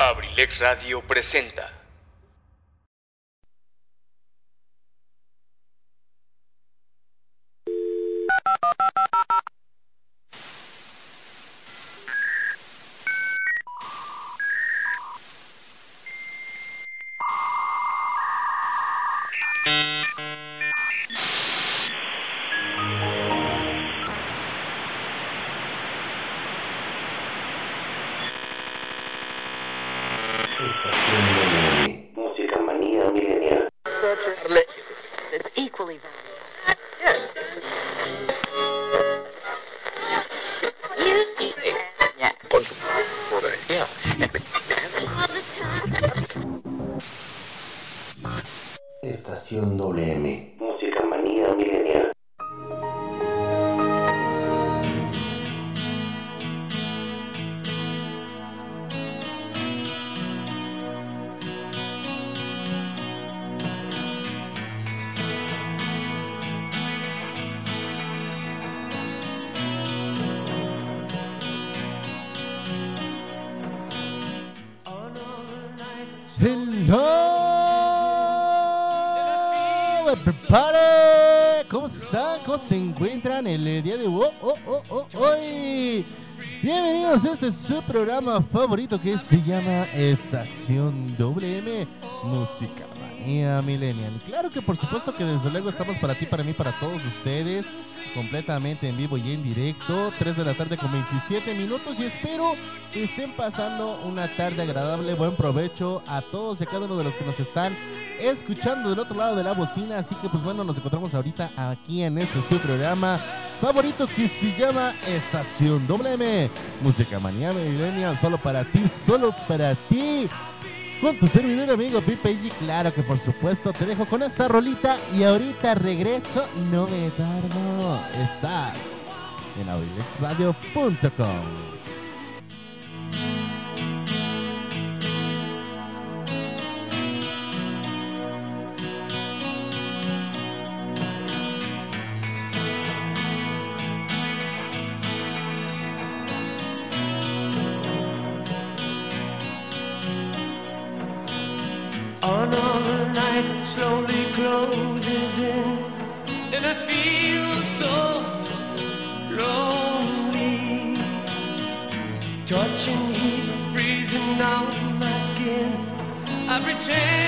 Abrilex Radio presenta. Se encuentran el eh, día de hoy? Oh, oh, oh, hoy? Bienvenidos a este su programa favorito que se llama Estación WM Música Manía Millennial. Claro que por supuesto que desde luego estamos para ti, para mí, para todos ustedes, completamente en vivo y en directo, 3 de la tarde con 27 minutos y espero que estén pasando una tarde agradable, buen provecho a todos y a cada uno de los que nos están escuchando del otro lado de la bocina. Así que, pues bueno, nos encontramos ahorita aquí en este su programa favorito que se llama Estación WM. Música Manía Millennial, solo para ti, solo para ti. Con tu servidor amigo Pipe G, claro que por supuesto te dejo con esta rolita y ahorita regreso, no me tardo. Estás en abrilexradio.com. mountain.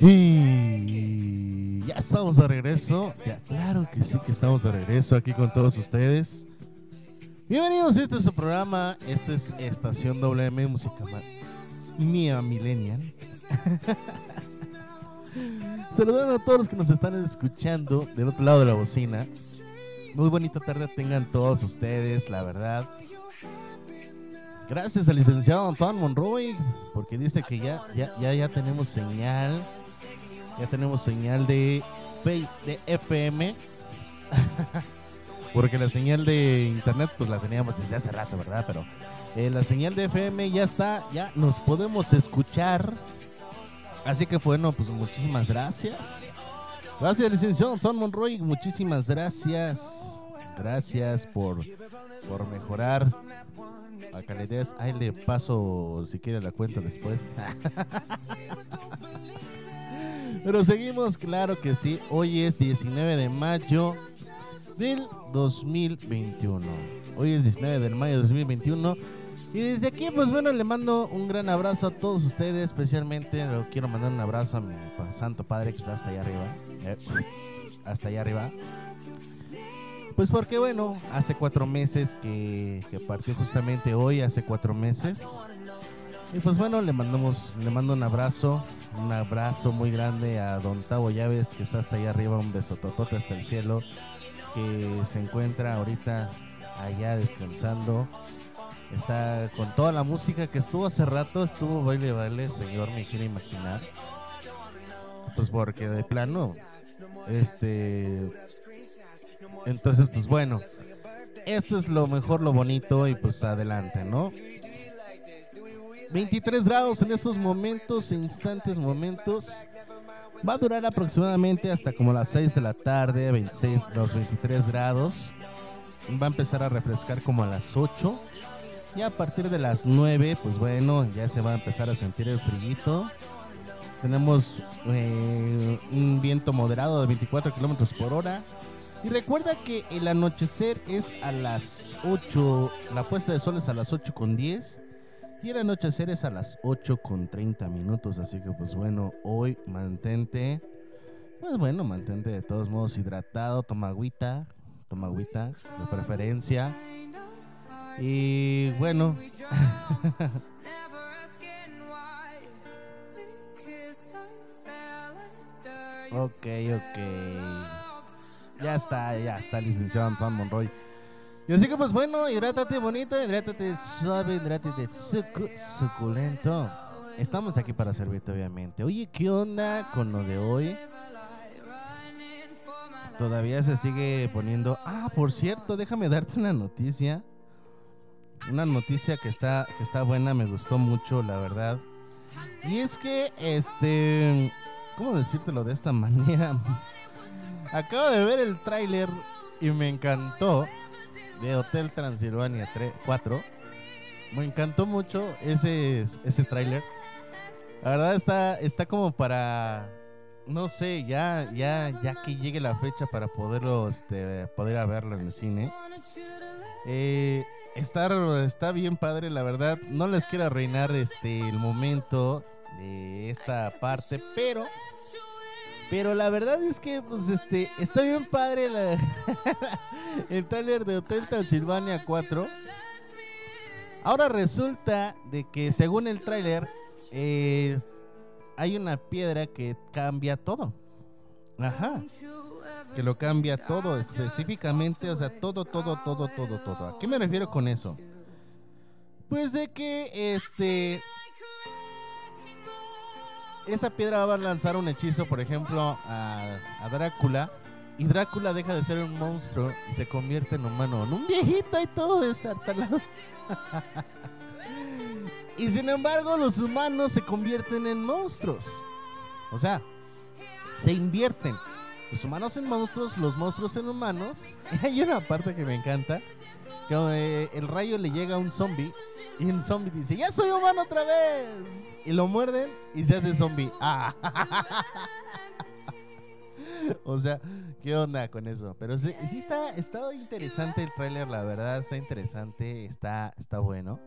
Y ya estamos de regreso. Ya, claro que sí que estamos de regreso aquí con todos ustedes. Bienvenidos este es su programa. Esto es Estación WM Música Mía Millennial. Saludando a todos los que nos están escuchando del otro lado de la bocina. Muy bonita tarde tengan todos ustedes, la verdad. Gracias al licenciado Antoine Monroy, porque dice que ya, ya, ya, ya tenemos señal. Ya tenemos señal de, de FM. porque la señal de internet pues la teníamos desde hace rato, ¿verdad? Pero eh, la señal de FM ya está, ya nos podemos escuchar. Así que bueno, pues muchísimas gracias. Gracias, licenciado Antoine Monroy. Muchísimas gracias. Gracias por, por mejorar la calidad. Ahí le paso si quiere la cuenta después. Pero seguimos, claro que sí. Hoy es 19 de mayo del 2021. Hoy es 19 de mayo del 2021. Y desde aquí, pues bueno, le mando un gran abrazo a todos ustedes. Especialmente quiero mandar un abrazo a mi santo padre que está hasta allá arriba. Eh, hasta allá arriba. Pues porque bueno, hace cuatro meses que, partió justamente hoy, hace cuatro meses. Y pues bueno, le mandamos, le mando un abrazo, un abrazo muy grande a Don Tavo Llaves, que está hasta allá arriba, un besototote hasta el cielo, que se encuentra ahorita allá descansando. Está con toda la música que estuvo hace rato, estuvo baile baile, señor, me quiere imaginar. Pues porque de plano, este entonces, pues bueno, esto es lo mejor, lo bonito y pues adelante, ¿no? 23 grados en estos momentos, instantes, momentos. Va a durar aproximadamente hasta como las 6 de la tarde, 26, los 23 grados. Va a empezar a refrescar como a las 8. Y a partir de las 9, pues bueno, ya se va a empezar a sentir el frío. Tenemos eh, un viento moderado de 24 kilómetros por hora. Y recuerda que el anochecer es a las 8, la puesta de sol es a las 8 con 10 y el anochecer es a las 8 con 30 minutos. Así que pues bueno, hoy mantente, pues bueno, mantente de todos modos hidratado, toma agüita, toma agüita de preferencia. Y bueno, ok, ok. Ya está, ya está, licenciado Antoine Monroy. Y así que pues bueno, hidrátate bonito, hidrátate suave, hidrátate sucu- suculento. Estamos aquí para servirte obviamente. Oye, ¿qué onda con lo de hoy? Todavía se sigue poniendo... Ah, por cierto, déjame darte una noticia. Una noticia que está, que está buena, me gustó mucho, la verdad. Y es que, este... ¿Cómo decírtelo de esta manera? Acabo de ver el tráiler y me encantó de Hotel Transilvania 3, 4. Me encantó mucho ese, ese tráiler. La verdad está, está como para, no sé, ya, ya, ya que llegue la fecha para poderlo, este, poder verlo en el cine. Eh, está, está bien padre, la verdad. No les quiero arruinar este, el momento de esta parte, pero pero la verdad es que, pues, este, está bien padre el tráiler de Hotel Transilvania 4. Ahora resulta de que, según el tráiler, eh, hay una piedra que cambia todo. Ajá. Que lo cambia todo, específicamente, o sea, todo, todo, todo, todo, todo. ¿A qué me refiero con eso? Pues de que, este, esa piedra va a lanzar un hechizo, por ejemplo, a, Drácula. Y Drácula deja de ser un monstruo y se convierte en humano, en un viejito y todo desartalado. y sin embargo, los humanos se convierten en monstruos. O sea, se invierten. Los humanos en monstruos, los monstruos en humanos. Hay una parte que me encanta. Que eh, el rayo le llega a un zombie. Y el zombie dice, ya soy humano otra vez. Y lo muerden y se hace zombie. Ah. o sea, ¿qué onda con eso? Pero sí, sí está, está interesante el tráiler, la verdad. Está interesante, está, está bueno.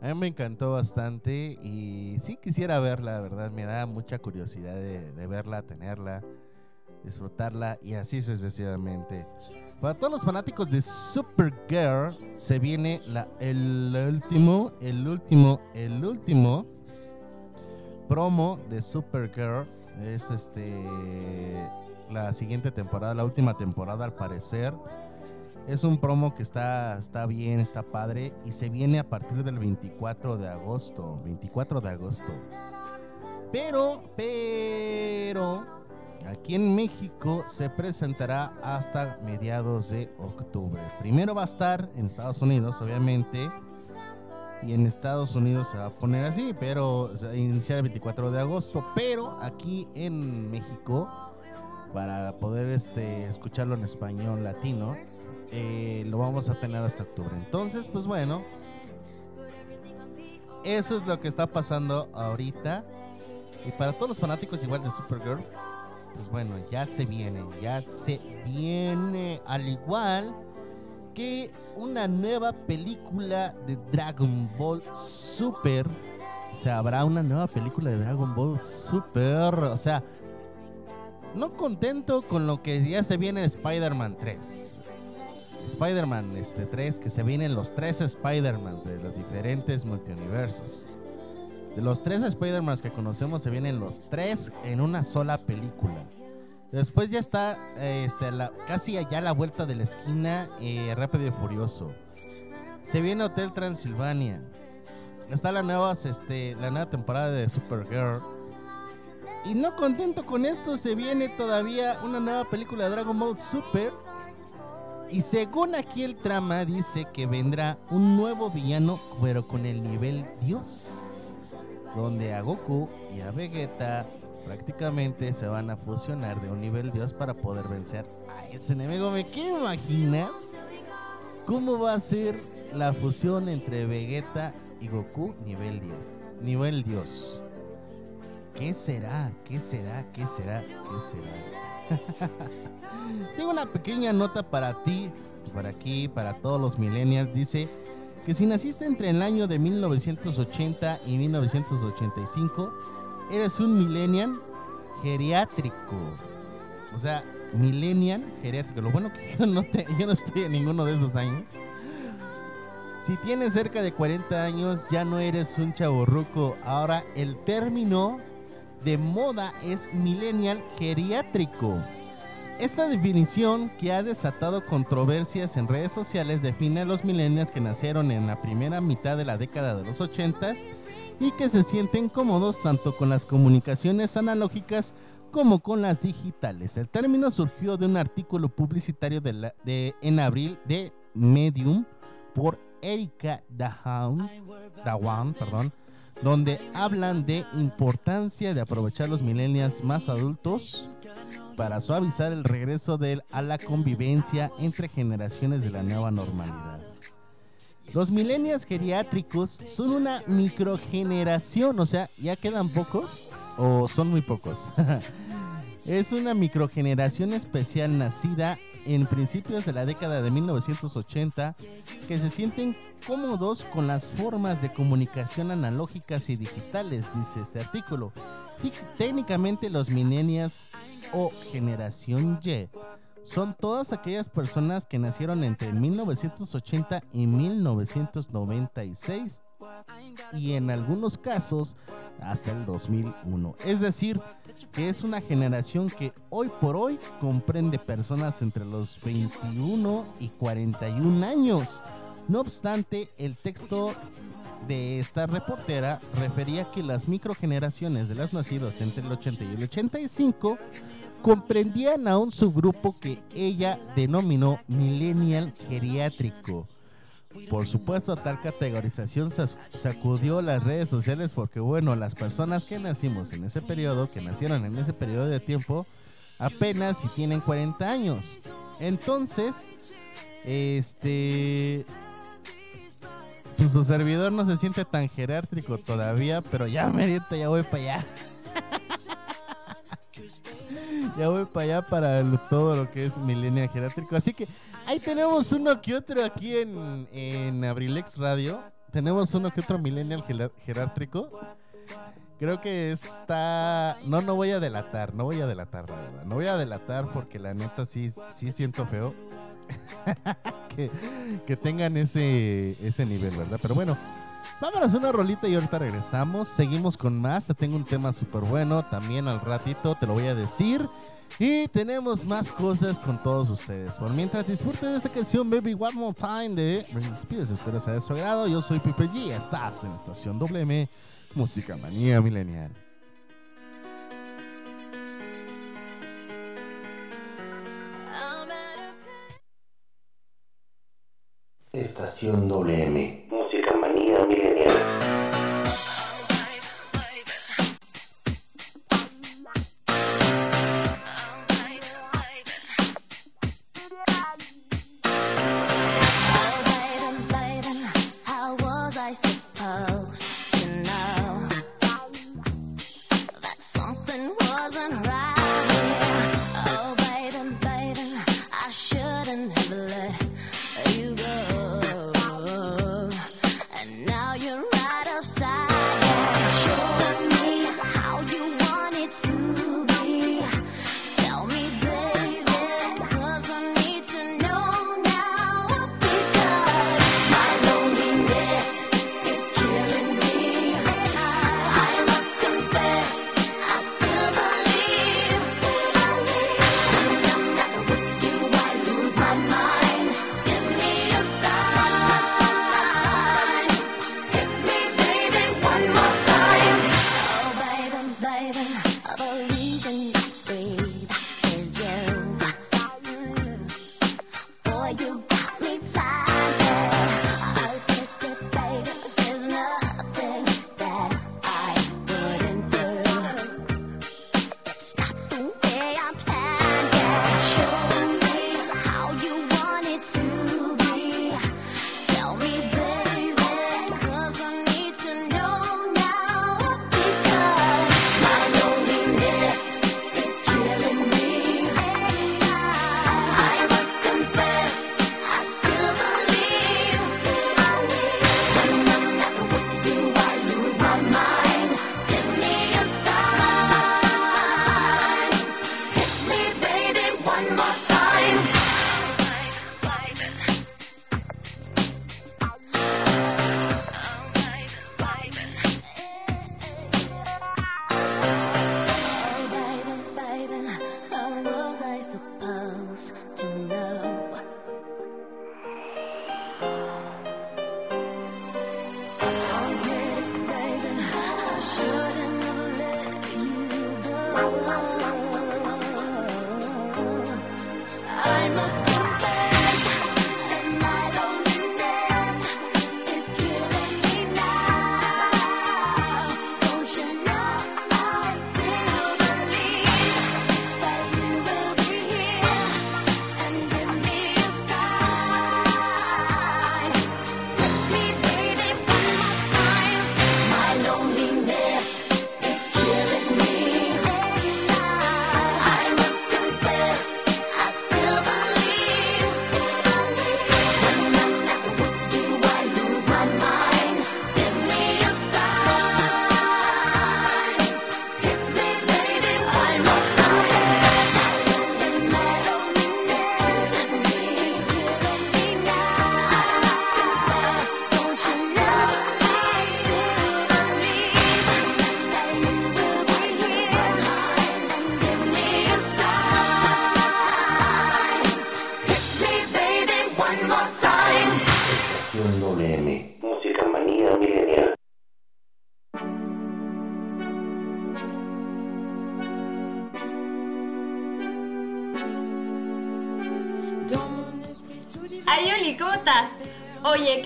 A mí me encantó bastante y sí quisiera verla, la verdad. Me da mucha curiosidad de, de verla, tenerla, disfrutarla y así sucesivamente. Para todos los fanáticos de Supergirl, se viene el último, el último, el último promo de Supergirl. Es este la siguiente temporada, la última temporada al parecer. Es un promo que está, está bien, está padre y se viene a partir del 24 de agosto. 24 de agosto. Pero, pero, aquí en México se presentará hasta mediados de octubre. Primero va a estar en Estados Unidos, obviamente. Y en Estados Unidos se va a poner así, pero se va a iniciar el 24 de agosto. Pero aquí en México, para poder este, escucharlo en español latino, eh, lo vamos a tener hasta octubre. Entonces, pues bueno, eso es lo que está pasando ahorita. Y para todos los fanáticos igual de Supergirl, pues bueno, ya se viene, ya se viene. Al igual que una nueva película de Dragon Ball Super. O sea, habrá una nueva película de Dragon Ball Super. O sea, no contento con lo que ya se viene en Spider-Man 3. Spider-Man este, 3, que se vienen los tres Spider-Mans de los diferentes multiuniversos. De los tres Spider-Mans que conocemos, se vienen los tres en una sola película. Después ya está este, casi allá a la vuelta de la esquina eh, Rápido y Furioso. Se viene Hotel Transilvania. Está la nueva, este, la nueva temporada de Supergirl. Y no contento con esto, se viene todavía una nueva película de Dragon Ball Super. Y según aquí el trama dice que vendrá un nuevo villano, pero con el nivel Dios. Donde a Goku y a Vegeta prácticamente se van a fusionar de un nivel Dios para poder vencer a ese enemigo. Me quiero cómo va a ser la fusión entre Vegeta y Goku nivel 10. Nivel Dios. ¿Qué será? ¿Qué será? ¿Qué será? ¿Qué será? Tengo una pequeña nota para ti, para aquí, para todos los millennials. Dice que si naciste entre el año de 1980 y 1985, eres un millennial geriátrico. O sea, millennial geriátrico. Lo bueno que yo no, estoy en ninguno de esos años. Si tienes cerca de 40 años, ya no eres un chaborruco. Ahora el término de moda es millennial geriátrico. Esta definición que ha desatado controversias en redes sociales define a los millennials que nacieron en la primera mitad de la década de los 80 y que se sienten cómodos tanto con las comunicaciones analógicas como con las digitales. El término surgió de un artículo publicitario de en abril de Medium por Erika Dahan, Dawan, perdón, donde hablan de importancia de aprovechar los millennials más adultos para suavizar el regreso de él a la convivencia entre generaciones de la nueva normalidad. Los millennials geriátricos son una microgeneración, o sea, ya quedan pocos o son muy pocos. es una microgeneración especial nacida en principios de la década de 1980 que se sienten cómodos con las formas de comunicación analógicas y digitales, dice este artículo. Técnicamente los millennials o generación Y son todas aquellas personas que nacieron entre 1980 y 1996 y en algunos casos hasta el 2001. Es decir, que es una generación que hoy por hoy comprende personas entre los 21 y 41 años. No obstante, el texto de esta reportera refería que las microgeneraciones de las nacidas entre el 80 y el 85 comprendían a un subgrupo que ella denominó millennial geriátrico. Por supuesto, tal categorización sacudió las redes sociales porque, bueno, las personas que nacimos en ese periodo, que nacieron en ese periodo de tiempo, apenas si tienen 40 años. Entonces, este... Pues su servidor no se siente tan jerártrico todavía, pero ya merito, ya voy para allá. Ya voy para allá para todo lo que es millennial jerártrico. Así que ahí tenemos uno que otro aquí en, en Abrilex Radio. Tenemos uno que otro millennial jerártrico. Creo que está... No, no voy a delatar, no voy a delatar, la verdad. No voy a delatar porque la neta sí, sí siento feo que, que tengan ese, ese nivel, ¿verdad? Pero bueno, vámonos una rolita y ahorita regresamos. Seguimos con más. Te tengo un tema súper bueno. También al ratito te lo voy a decir. Y tenemos más cosas con todos ustedes. Por mientras disfruten de esta canción Baby One More Time de Britney Spears. Espero sea de su agrado. Yo soy Pipe G. Estás en Estación WM. Música Manía Milenial. Estación WM.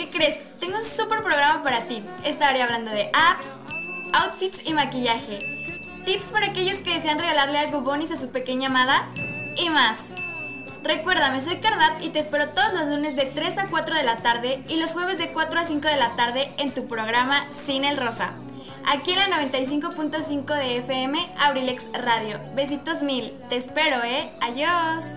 ¿Qué crees? Tengo un súper programa para ti. Estaré hablando de apps, outfits y maquillaje. Tips para aquellos que desean regalarle algo bonis a su pequeña amada y más. Recuérdame, soy Cardat y te espero todos los lunes de 3 a 4 de la tarde y los jueves de 4 a 5 de la tarde en tu programa Sin el Rosa. Aquí en la 95.5 de FM, Abrilex Radio. Besitos mil. Te espero, ¿eh? Adiós.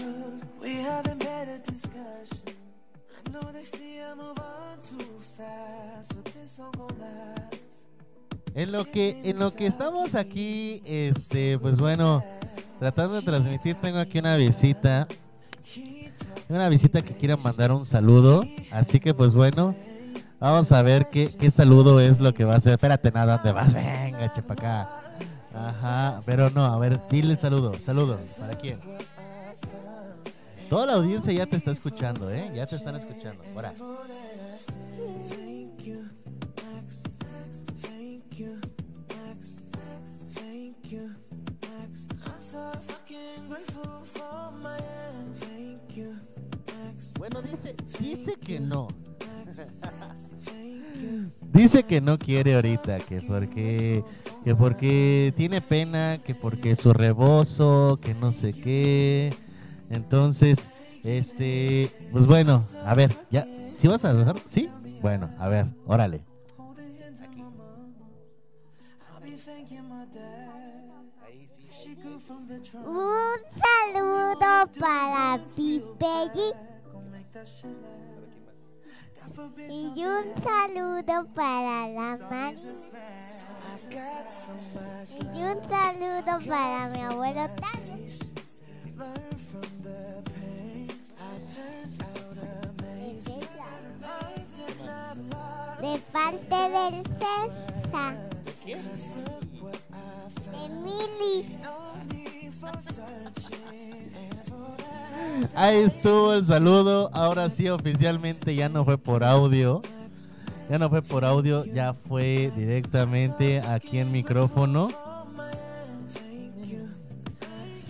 En lo que en lo que estamos aquí, este, pues bueno, tratando de transmitir, tengo aquí una visita. Una visita que quiera mandar un saludo. Así que pues bueno, vamos a ver qué, qué saludo es lo que va a hacer. Espérate, nada, ¿dónde vas? Venga, chepa acá. Ajá, pero no, a ver, dile el saludo. Saludo, ¿para quién? Toda la audiencia ya te está escuchando, ¿eh? Ya te están escuchando. Ahora. Bueno, dice, dice que no. Dice que no quiere ahorita, que porque, que porque tiene pena, que porque su rebozo, que no sé qué. Entonces, este, pues bueno, a ver, ya, ¿sí vas a dejar? ¿Sí? Bueno, a ver, órale. Un saludo para Pipelli y un saludo para la Mari y un saludo para mi abuelo Tano. De parte del César. De Mili. Ahí estuvo el saludo. Ahora sí, oficialmente ya no fue por audio. Ya no fue por audio, ya fue directamente aquí en micrófono.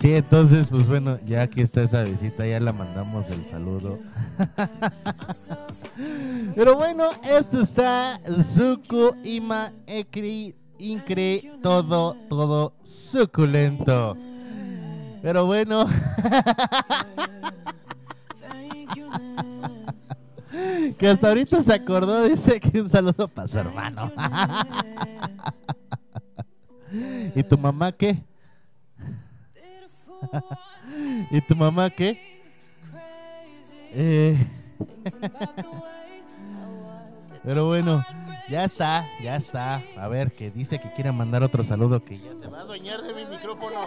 Sí, entonces, pues bueno, ya aquí está esa visita, ya la mandamos el saludo. Pero bueno, esto está Zuku Ima Ekri Incre, todo, todo suculento. Pero bueno, que hasta ahorita se acordó, dice que un saludo para su hermano. ¿Y tu mamá qué? ¿Y tu mamá qué? Eh, Pero bueno, ya está, ya está. A ver, que dice que quiere mandar otro saludo que ya se va a adueñar de mi micrófono.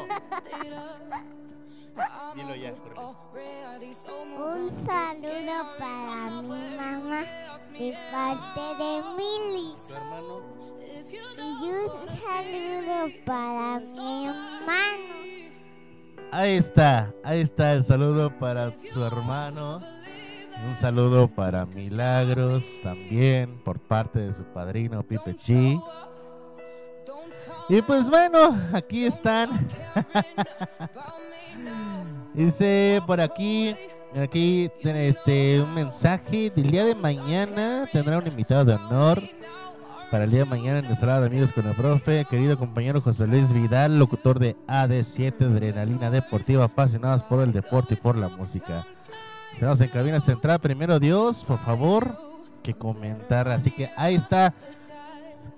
Dilo ya. Un saludo para mi mamá de parte de Mili. Su hermano. Y un saludo para mi hermano. Ahí está, ahí está el saludo para su hermano. Un saludo para Milagros también por parte de su padrino Pipe Chi. Y pues bueno, aquí están. Dice por aquí, aquí este un mensaje del día de mañana tendrá un invitado de honor para el día de mañana en nuestra de amigos con el profe, querido compañero José Luis Vidal, locutor de AD7 Adrenalina Deportiva, apasionados por el deporte y por la música. Estamos en cabina central, primero Dios, por favor, que comentar. Así que ahí está.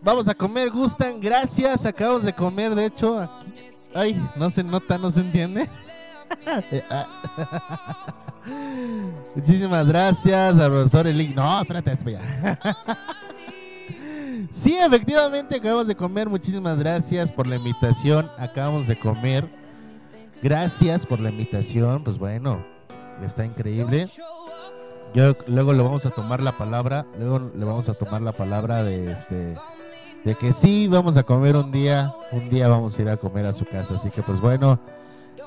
Vamos a comer, gustan, gracias. Acabamos de comer, de hecho. Ay, no se nota, no se entiende. Eh, ah. Muchísimas gracias al profesor Eli. No, espérate, espérate. Sí, efectivamente acabamos de comer. Muchísimas gracias por la invitación. Acabamos de comer. Gracias por la invitación. Pues bueno, está increíble. Yo luego le vamos a tomar la palabra. Luego le vamos a tomar la palabra de este de que sí vamos a comer un día. Un día vamos a ir a comer a su casa. Así que pues bueno,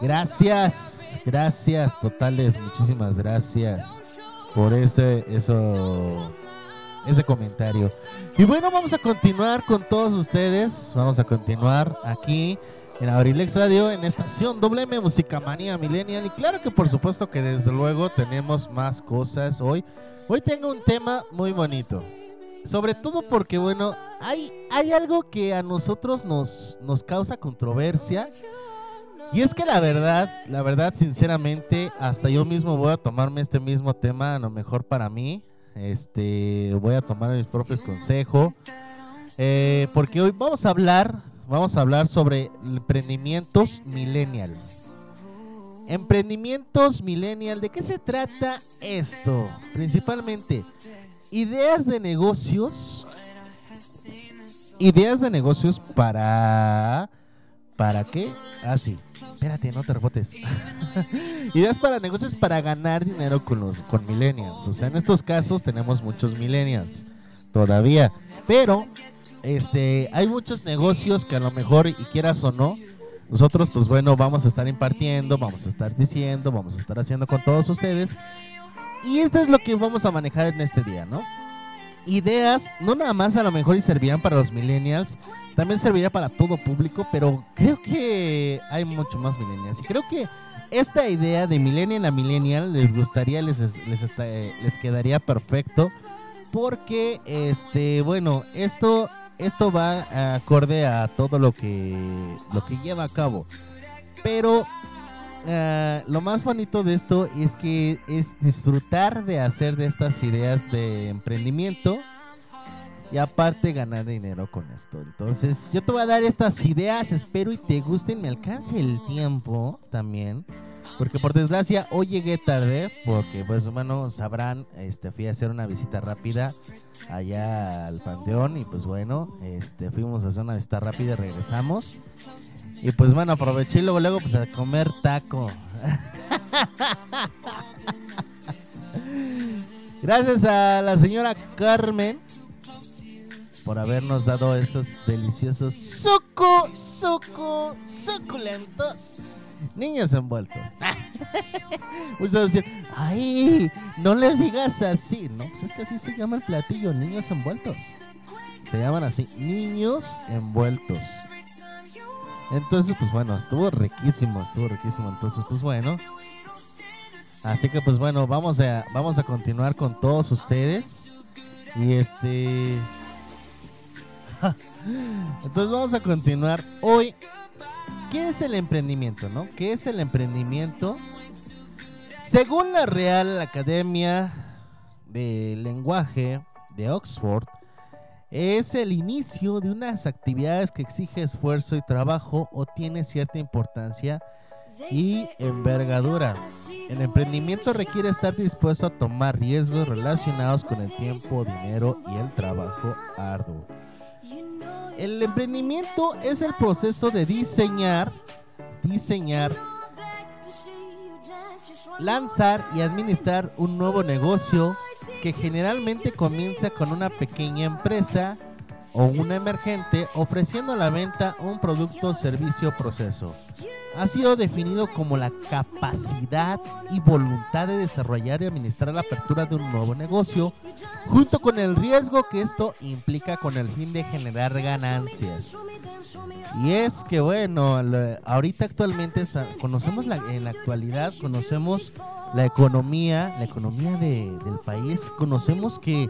gracias, gracias totales, muchísimas gracias por ese eso ese comentario. Y bueno, vamos a continuar con todos ustedes. Vamos a continuar aquí en Abrilex Radio, en estación WM Música Manía Millennial. Y claro que por supuesto que desde luego tenemos más cosas hoy. Hoy tengo un tema muy bonito. Sobre todo porque, bueno, hay, hay algo que a nosotros nos, nos causa controversia. Y es que la verdad, la verdad, sinceramente, hasta yo mismo voy a tomarme este mismo tema, a lo mejor para mí. Este, voy a tomar mis propios consejos. Eh, porque hoy vamos a hablar, vamos a hablar sobre emprendimientos millennial. Emprendimientos millennial, ¿de qué se trata esto? Principalmente, ideas de negocios. Ideas de negocios para... ¿Para qué? Ah, sí. Espérate, no te rebotes. Ideas para negocios para ganar dinero con los con millennials. O sea, en estos casos tenemos muchos millennials todavía, pero este hay muchos negocios que a lo mejor y quieras o no, nosotros pues bueno, vamos a estar impartiendo, vamos a estar diciendo, vamos a estar haciendo con todos ustedes. Y esto es lo que vamos a manejar en este día, ¿no? Ideas, no nada más a lo mejor y servían para los millennials, también serviría para todo público, pero creo que hay mucho más millennials. Y creo que esta idea de millennial a millennial les gustaría, les, les, les quedaría perfecto. Porque, este, bueno, esto, esto va acorde a todo lo que, lo que lleva a cabo. Pero eh, lo más bonito de esto es que es disfrutar de hacer de estas ideas de emprendimiento y aparte ganar dinero con esto. Entonces, yo te voy a dar estas ideas, espero y te gusten, me alcance el tiempo también. Porque por desgracia hoy llegué tarde, porque pues bueno, sabrán, este fui a hacer una visita rápida allá al panteón y pues bueno, este fuimos a hacer una visita rápida y regresamos. Y pues bueno, aproveché y luego luego pues a comer taco. Gracias a la señora Carmen por habernos dado esos deliciosos suco, suco, suculentos niños envueltos. Muchos dicen, ay, no les digas así. No, pues es que así se llama el platillo, niños envueltos. Se llaman así, niños envueltos. Entonces, pues bueno, estuvo riquísimo, estuvo riquísimo. Entonces, pues bueno. Así que pues bueno, vamos a, vamos a continuar con todos ustedes. Y este... Entonces vamos a continuar hoy. ¿Qué es el emprendimiento, no? ¿Qué es el emprendimiento? Según la Real Academia de Lenguaje de Oxford, es el inicio de unas actividades que exige esfuerzo y trabajo o tiene cierta importancia y envergadura. El emprendimiento requiere estar dispuesto a tomar riesgos relacionados con el tiempo, dinero y el trabajo arduo. El emprendimiento es el proceso de diseñar, diseñar, lanzar y administrar un nuevo negocio que generalmente comienza con una pequeña empresa o una emergente ofreciendo a la venta un producto, servicio o proceso. Ha sido definido como la capacidad y voluntad de desarrollar y administrar la apertura de un nuevo negocio, junto con el riesgo que esto implica con el fin de generar ganancias. Y es que bueno, ahorita actualmente conocemos la, en la actualidad, conocemos la economía, la economía de- del país, conocemos que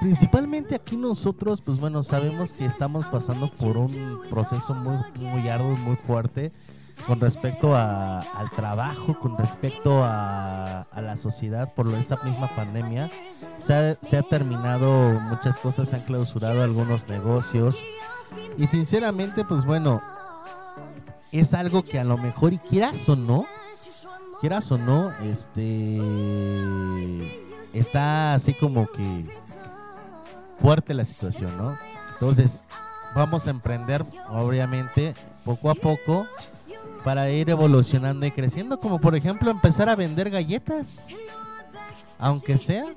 principalmente aquí nosotros, pues bueno, sabemos que estamos pasando por un proceso muy, muy arduo, muy fuerte con respecto a- al trabajo, con respecto a, a la sociedad por esa misma pandemia. Se ha, se ha terminado muchas cosas, se han clausurado algunos negocios. Y sinceramente, pues bueno, es algo que a lo mejor, y quieras o no, quieras o no, este está así como que fuerte la situación, ¿no? Entonces, vamos a emprender, obviamente, poco a poco, para ir evolucionando y creciendo, como por ejemplo empezar a vender galletas, aunque sea.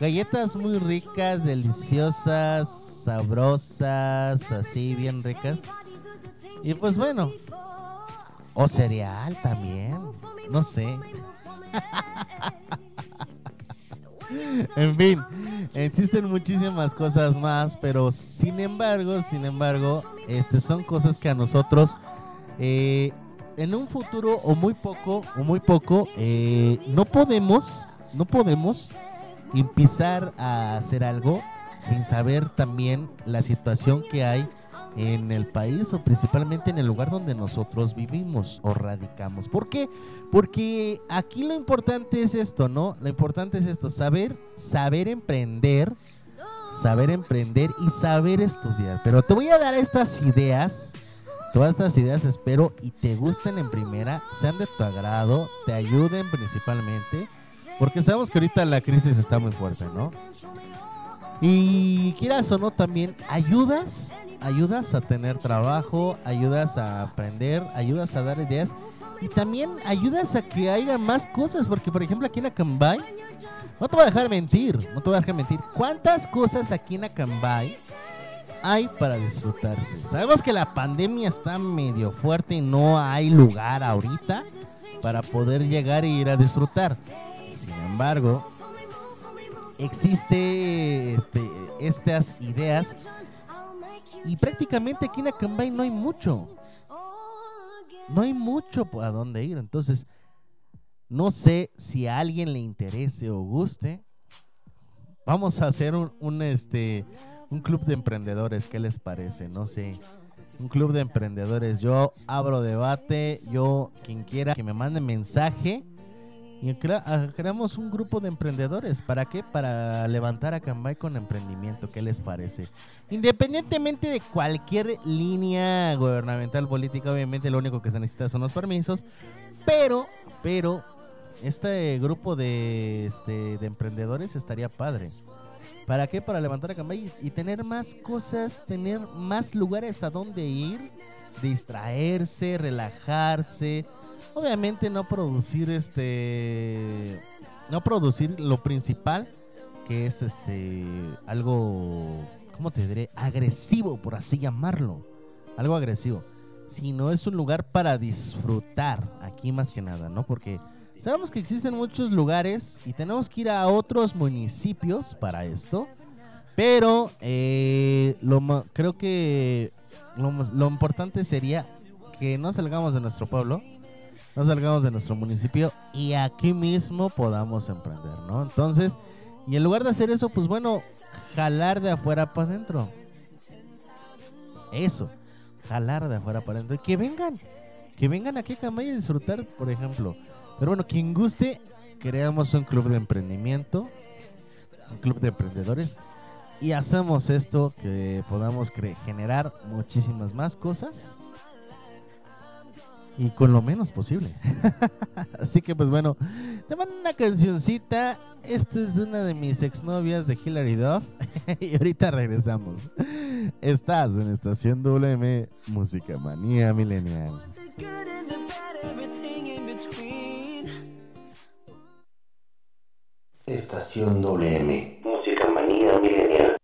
Galletas muy ricas, deliciosas, sabrosas, así bien ricas. Y pues bueno, o cereal también, no sé. en fin, existen muchísimas cosas más, pero sin embargo, sin embargo, este son cosas que a nosotros eh, en un futuro o muy poco o muy poco eh, no podemos, no podemos empezar a hacer algo sin saber también la situación que hay en el país o principalmente en el lugar donde nosotros vivimos o radicamos. ¿Por qué? Porque aquí lo importante es esto, ¿no? Lo importante es esto, saber, saber emprender, saber emprender y saber estudiar. Pero te voy a dar estas ideas, todas estas ideas espero y te gusten en primera, sean de tu agrado, te ayuden principalmente, porque sabemos que ahorita la crisis está muy fuerte, ¿no? Y quieras o no también ayudas ayudas a tener trabajo, ayudas a aprender, ayudas a dar ideas y también ayudas a que haya más cosas, porque por ejemplo aquí en Acambay, no te voy a dejar mentir, no te voy a dejar mentir, ¿cuántas cosas aquí en Acambay hay para disfrutarse? Sabemos que la pandemia está medio fuerte y no hay lugar ahorita para poder llegar e ir a disfrutar. Sin embargo, existe este, estas ideas y prácticamente aquí en Acambay no hay mucho. No hay mucho a dónde ir. Entonces, no sé si a alguien le interese o guste. Vamos a hacer un, un, este, un club de emprendedores. ¿Qué les parece? No sé. Un club de emprendedores. Yo abro debate. Yo, quien quiera que me mande mensaje y ah, creamos un grupo de emprendedores. ¿Para qué? Para levantar a Cambay con emprendimiento. ¿Qué les parece? Independientemente de cualquier línea gubernamental política, obviamente lo único que se necesita son los permisos. Pero, pero, este grupo de, este, de emprendedores estaría padre. ¿Para qué? Para levantar a Cambay y tener más cosas, tener más lugares a donde ir, distraerse, relajarse. Obviamente no producir este no producir lo principal que es este algo ¿cómo te diré? agresivo por así llamarlo. Algo agresivo. Sino es un lugar para disfrutar aquí más que nada, ¿no? Porque sabemos que existen muchos lugares y tenemos que ir a otros municipios para esto. Pero eh, lo, creo que lo, lo importante sería que no salgamos de nuestro pueblo, no salgamos de nuestro municipio y aquí mismo podamos emprender, ¿no? Entonces, y en lugar de hacer eso, pues bueno, jalar de afuera para adentro. Eso, jalar de afuera para adentro. Y que vengan, que vengan aquí a Camaya a disfrutar, por ejemplo. Pero bueno, quien guste, creamos un club de emprendimiento, un club de emprendedores y hacemos esto que podamos generar muchísimas más cosas y con lo menos posible. Así que pues bueno, te mando una cancioncita. Esta es una de mis exnovias de Hilary Duff y ahorita regresamos. Estás en Estación WM Música Manía between. Estación WM. Música manía milenial.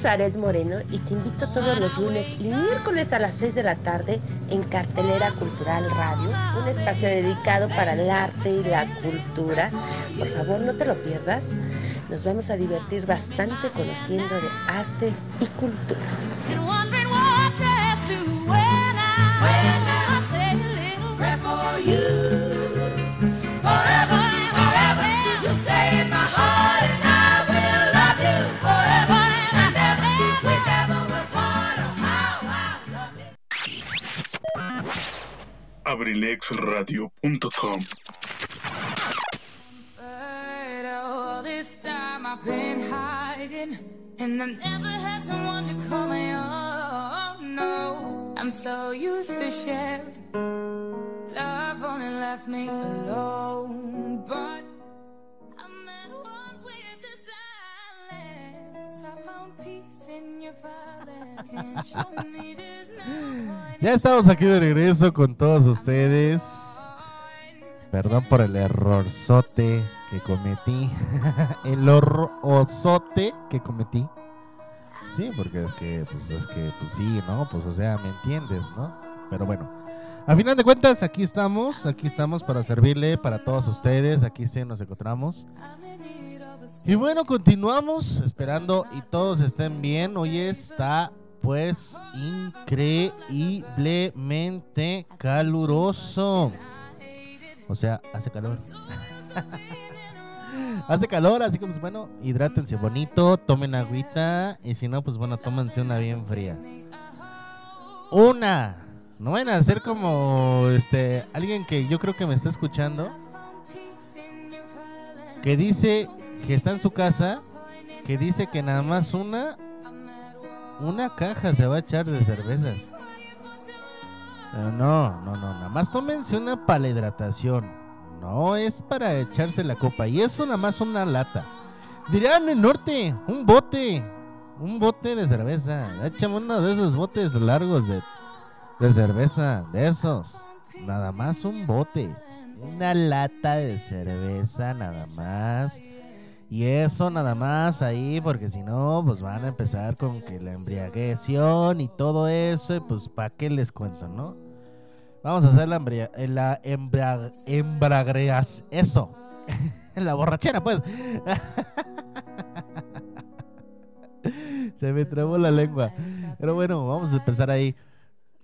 Zaret Moreno y te invito todos los lunes y miércoles a las 6 de la tarde en Cartelera Cultural Radio, un espacio dedicado para el arte y la cultura. Por favor, no te lo pierdas. Nos vamos a divertir bastante conociendo de arte y cultura. Hiding, and I never had someone to call my own. No, I'm so used to sharing. Love only left me alone, but Ya estamos aquí de regreso con todos ustedes. Perdón por el errorzote que cometí. el horrorosote que cometí. Sí, porque es que, pues, es que, pues sí, ¿no? Pues, o sea, me entiendes, ¿no? Pero bueno, a final de cuentas, aquí estamos, aquí estamos para servirle para todos ustedes, aquí sí nos encontramos. Y bueno, continuamos esperando y todos estén bien. Hoy está, pues, increíblemente caluroso. O sea, hace calor. hace calor, así que pues bueno, hidrátense bonito, tomen agüita y si no, pues bueno, tómense una bien fría. Una. No van a ser como este alguien que yo creo que me está escuchando que dice que está en su casa, que dice que nada más una una caja se va a echar de cervezas. Pero no, no, no, nada más tómense una para la hidratación. No es para echarse la copa. Y eso nada más una lata. Dirán el norte, un bote. Un bote de cerveza. Échame uno de esos botes largos de, de cerveza. De esos. Nada más un bote. Una lata de cerveza nada más. Y eso nada más ahí, porque si no, pues van a empezar con que la embriagueción y todo eso, y pues para qué les cuento, ¿no? Vamos a hacer la, embria- eh, la embra- eso, la borrachera, pues. Se me trabó la lengua. Pero bueno, vamos a empezar ahí.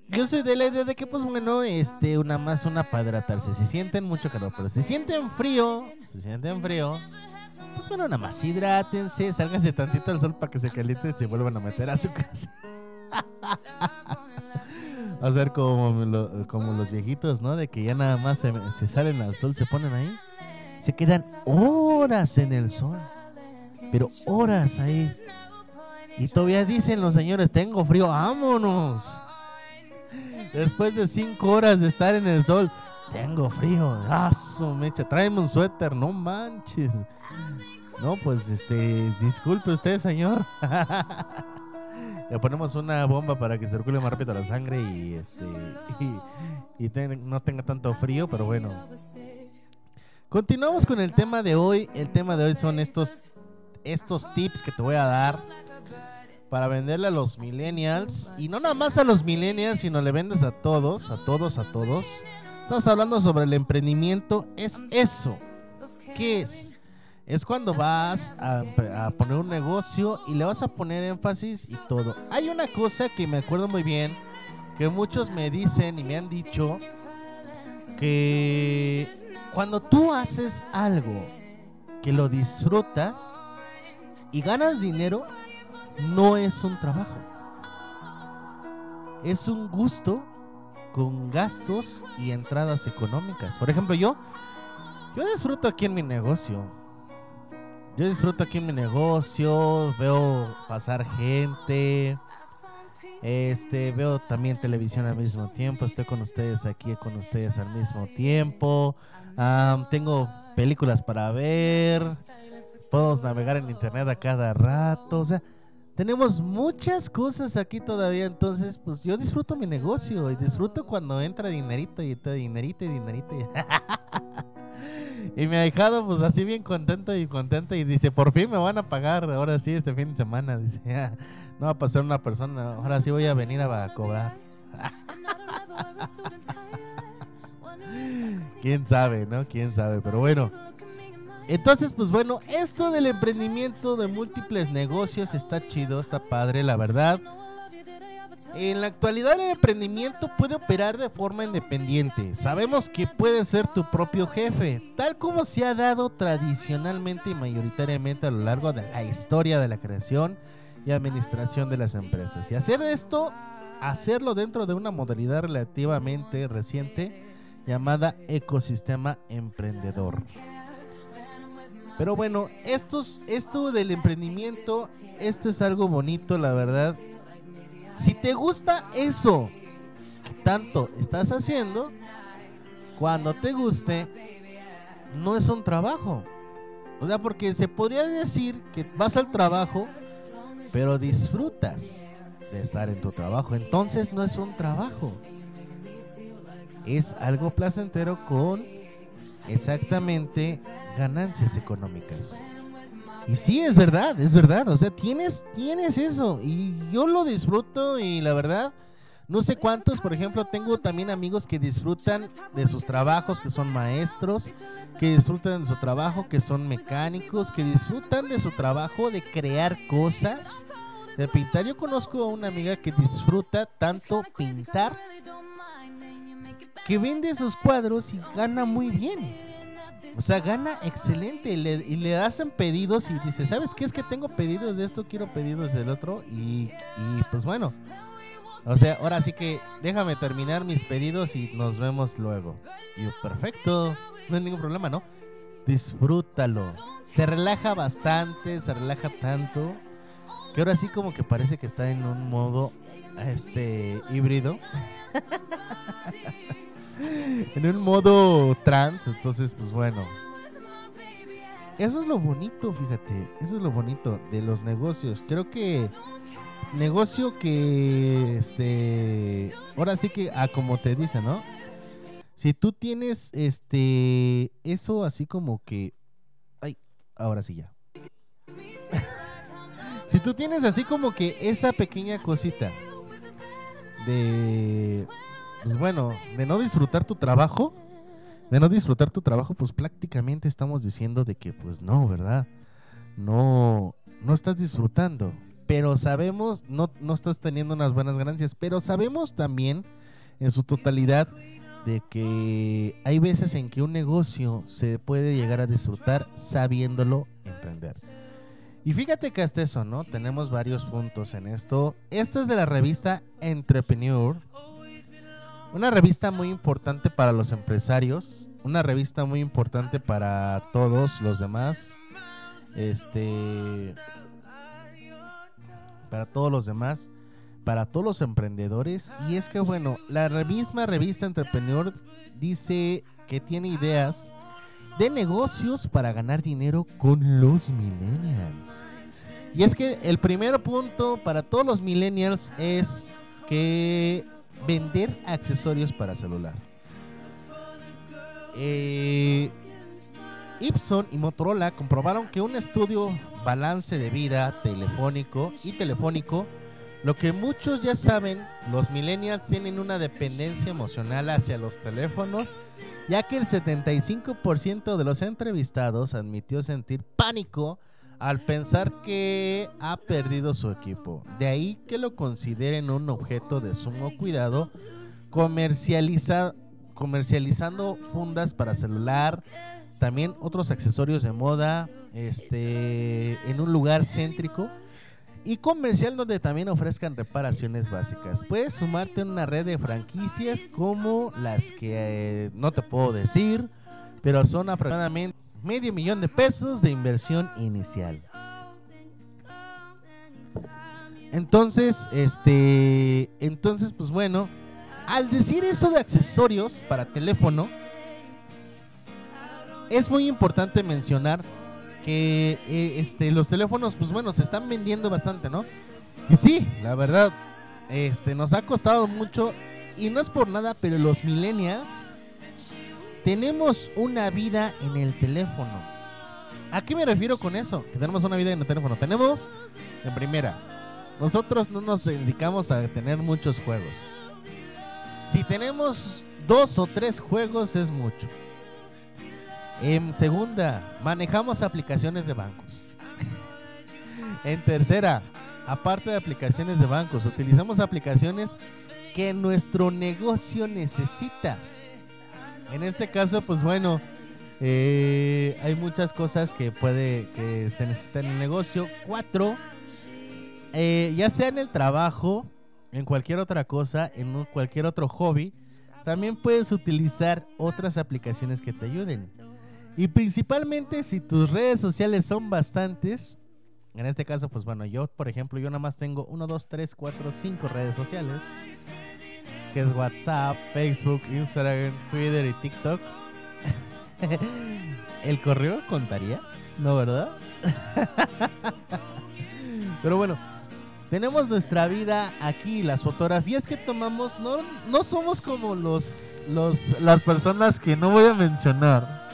Yo soy de la idea de que, pues bueno, este, una más, una para hidratarse. Si sienten mucho calor, pero si sienten frío, si sienten frío, pues bueno, nada más hidrátense, sálganse tantito al sol para que se calienten y se vuelvan a meter a su casa. A ser como, como los viejitos, ¿no? De que ya nada más se, se salen al sol, se ponen ahí. Se quedan horas en el sol. Pero horas ahí. Y todavía dicen los señores, tengo frío, vámonos. Después de cinco horas de estar en el sol, tengo frío. Su mecha, tráeme un suéter, no manches. No, pues este, disculpe usted, señor. Le ponemos una bomba para que circule más rápido la sangre y este y, y ten- no tenga tanto frío, pero bueno. Continuamos con el tema de hoy. El tema de hoy son estos estos tips que te voy a dar para venderle a los millennials. Y no nada más a los millennials, sino le vendes a todos, a todos, a todos. Estamos hablando sobre el emprendimiento. Es eso. ¿Qué es? Es cuando vas a, a poner un negocio y le vas a poner énfasis y todo. Hay una cosa que me acuerdo muy bien, que muchos me dicen y me han dicho, que cuando tú haces algo que lo disfrutas y ganas dinero, no es un trabajo. Es un gusto con gastos y entradas económicas. Por ejemplo, yo yo disfruto aquí en mi negocio. Yo disfruto aquí en mi negocio, veo pasar gente, este, veo también televisión al mismo tiempo, estoy con ustedes aquí con ustedes al mismo tiempo. Tengo películas para ver, puedo navegar en internet a cada rato, o sea, tenemos muchas cosas aquí todavía, entonces pues yo disfruto mi negocio y disfruto cuando entra dinerito y entra dinerito y dinerito. Y, y me ha dejado pues así bien contento y contento y dice, por fin me van a pagar ahora sí este fin de semana. Dice, "Ah, no va a pasar una persona, ahora sí voy a venir a, cobrar. Quién sabe, ¿no? Quién sabe, pero bueno. Entonces, pues bueno, esto del emprendimiento de múltiples negocios está chido, está padre, la verdad. En la actualidad el emprendimiento puede operar de forma independiente. Sabemos que puedes ser tu propio jefe, tal como se ha dado tradicionalmente y mayoritariamente a lo largo de la historia de la creación y administración de las empresas. Y hacer esto, hacerlo dentro de una modalidad relativamente reciente llamada ecosistema emprendedor. Pero bueno, esto del emprendimiento, esto es algo bonito, la verdad. Si te gusta eso que tanto estás haciendo, cuando te guste, no es un trabajo. O sea, porque se podría decir que vas al trabajo, pero disfrutas de estar en tu trabajo. Entonces no es un trabajo. Es algo placentero con exactamente ganancias económicas. Y sí, es verdad, es verdad. O sea, tienes, tienes eso. Y yo lo disfruto y la verdad, no sé cuántos, por ejemplo, tengo también amigos que disfrutan de sus trabajos, que son maestros, que disfrutan de su trabajo, que son mecánicos, que disfrutan de su trabajo de crear cosas, de pintar. Yo conozco a una amiga que disfruta tanto pintar que vende sus cuadros y gana muy bien. O sea, gana excelente y le, y le hacen pedidos y dice, ¿sabes qué? Es que tengo pedidos de esto, quiero pedidos del otro y, y pues bueno. O sea, ahora sí que déjame terminar mis pedidos y nos vemos luego. Y perfecto, no hay ningún problema, ¿no? Disfrútalo. Se relaja bastante, se relaja tanto. Que ahora sí como que parece que está en un modo este híbrido. en un modo trans, entonces pues bueno. Eso es lo bonito, fíjate, eso es lo bonito de los negocios. Creo que negocio que este ahora sí que a como te dice, ¿no? Si tú tienes este eso así como que ay, ahora sí ya. si tú tienes así como que esa pequeña cosita de pues bueno, de no disfrutar tu trabajo, de no disfrutar tu trabajo, pues prácticamente estamos diciendo de que pues no, ¿verdad? No, no estás disfrutando. Pero sabemos, no, no estás teniendo unas buenas ganancias, pero sabemos también en su totalidad de que hay veces en que un negocio se puede llegar a disfrutar sabiéndolo emprender. Y fíjate que hasta eso, ¿no? Tenemos varios puntos en esto. Esto es de la revista Entrepreneur, una revista muy importante para los empresarios, una revista muy importante para todos los demás. Este para todos los demás, para todos los emprendedores y es que bueno, la misma revista Entrepreneur dice que tiene ideas de negocios para ganar dinero con los millennials. Y es que el primer punto para todos los millennials es que vender accesorios para celular. Eh, y Motorola comprobaron que un estudio balance de vida telefónico y telefónico, lo que muchos ya saben, los millennials tienen una dependencia emocional hacia los teléfonos, ya que el 75% de los entrevistados admitió sentir pánico al pensar que ha perdido su equipo. De ahí que lo consideren un objeto de sumo cuidado, comercializa- comercializando fundas para celular, también otros accesorios de moda, este, en un lugar céntrico y comercial donde también ofrezcan reparaciones básicas. Puedes sumarte a una red de franquicias como las que eh, no te puedo decir, pero son aproximadamente medio millón de pesos de inversión inicial. Entonces, este, entonces pues bueno, al decir esto de accesorios para teléfono, es muy importante mencionar que eh, este, los teléfonos, pues bueno, se están vendiendo bastante, ¿no? Y sí, la verdad, este, nos ha costado mucho y no es por nada, pero los millennials tenemos una vida en el teléfono. ¿A qué me refiero con eso? Que tenemos una vida en el teléfono. Tenemos, en primera, nosotros no nos dedicamos a tener muchos juegos. Si tenemos dos o tres juegos es mucho. En segunda, manejamos aplicaciones de bancos. en tercera, aparte de aplicaciones de bancos, utilizamos aplicaciones que nuestro negocio necesita. En este caso, pues bueno, eh, hay muchas cosas que puede que se necesitan en el negocio. Cuatro, eh, ya sea en el trabajo, en cualquier otra cosa, en cualquier otro hobby, también puedes utilizar otras aplicaciones que te ayuden. Y principalmente si tus redes sociales son bastantes, en este caso, pues bueno, yo, por ejemplo, yo nada más tengo 1, 2, 3, 4, 5 redes sociales, es WhatsApp, Facebook, Instagram, Twitter y TikTok. ¿El correo contaría? ¿No, verdad? Pero bueno, tenemos nuestra vida aquí, las fotografías que tomamos no, no somos como los, los, las personas que no voy a mencionar,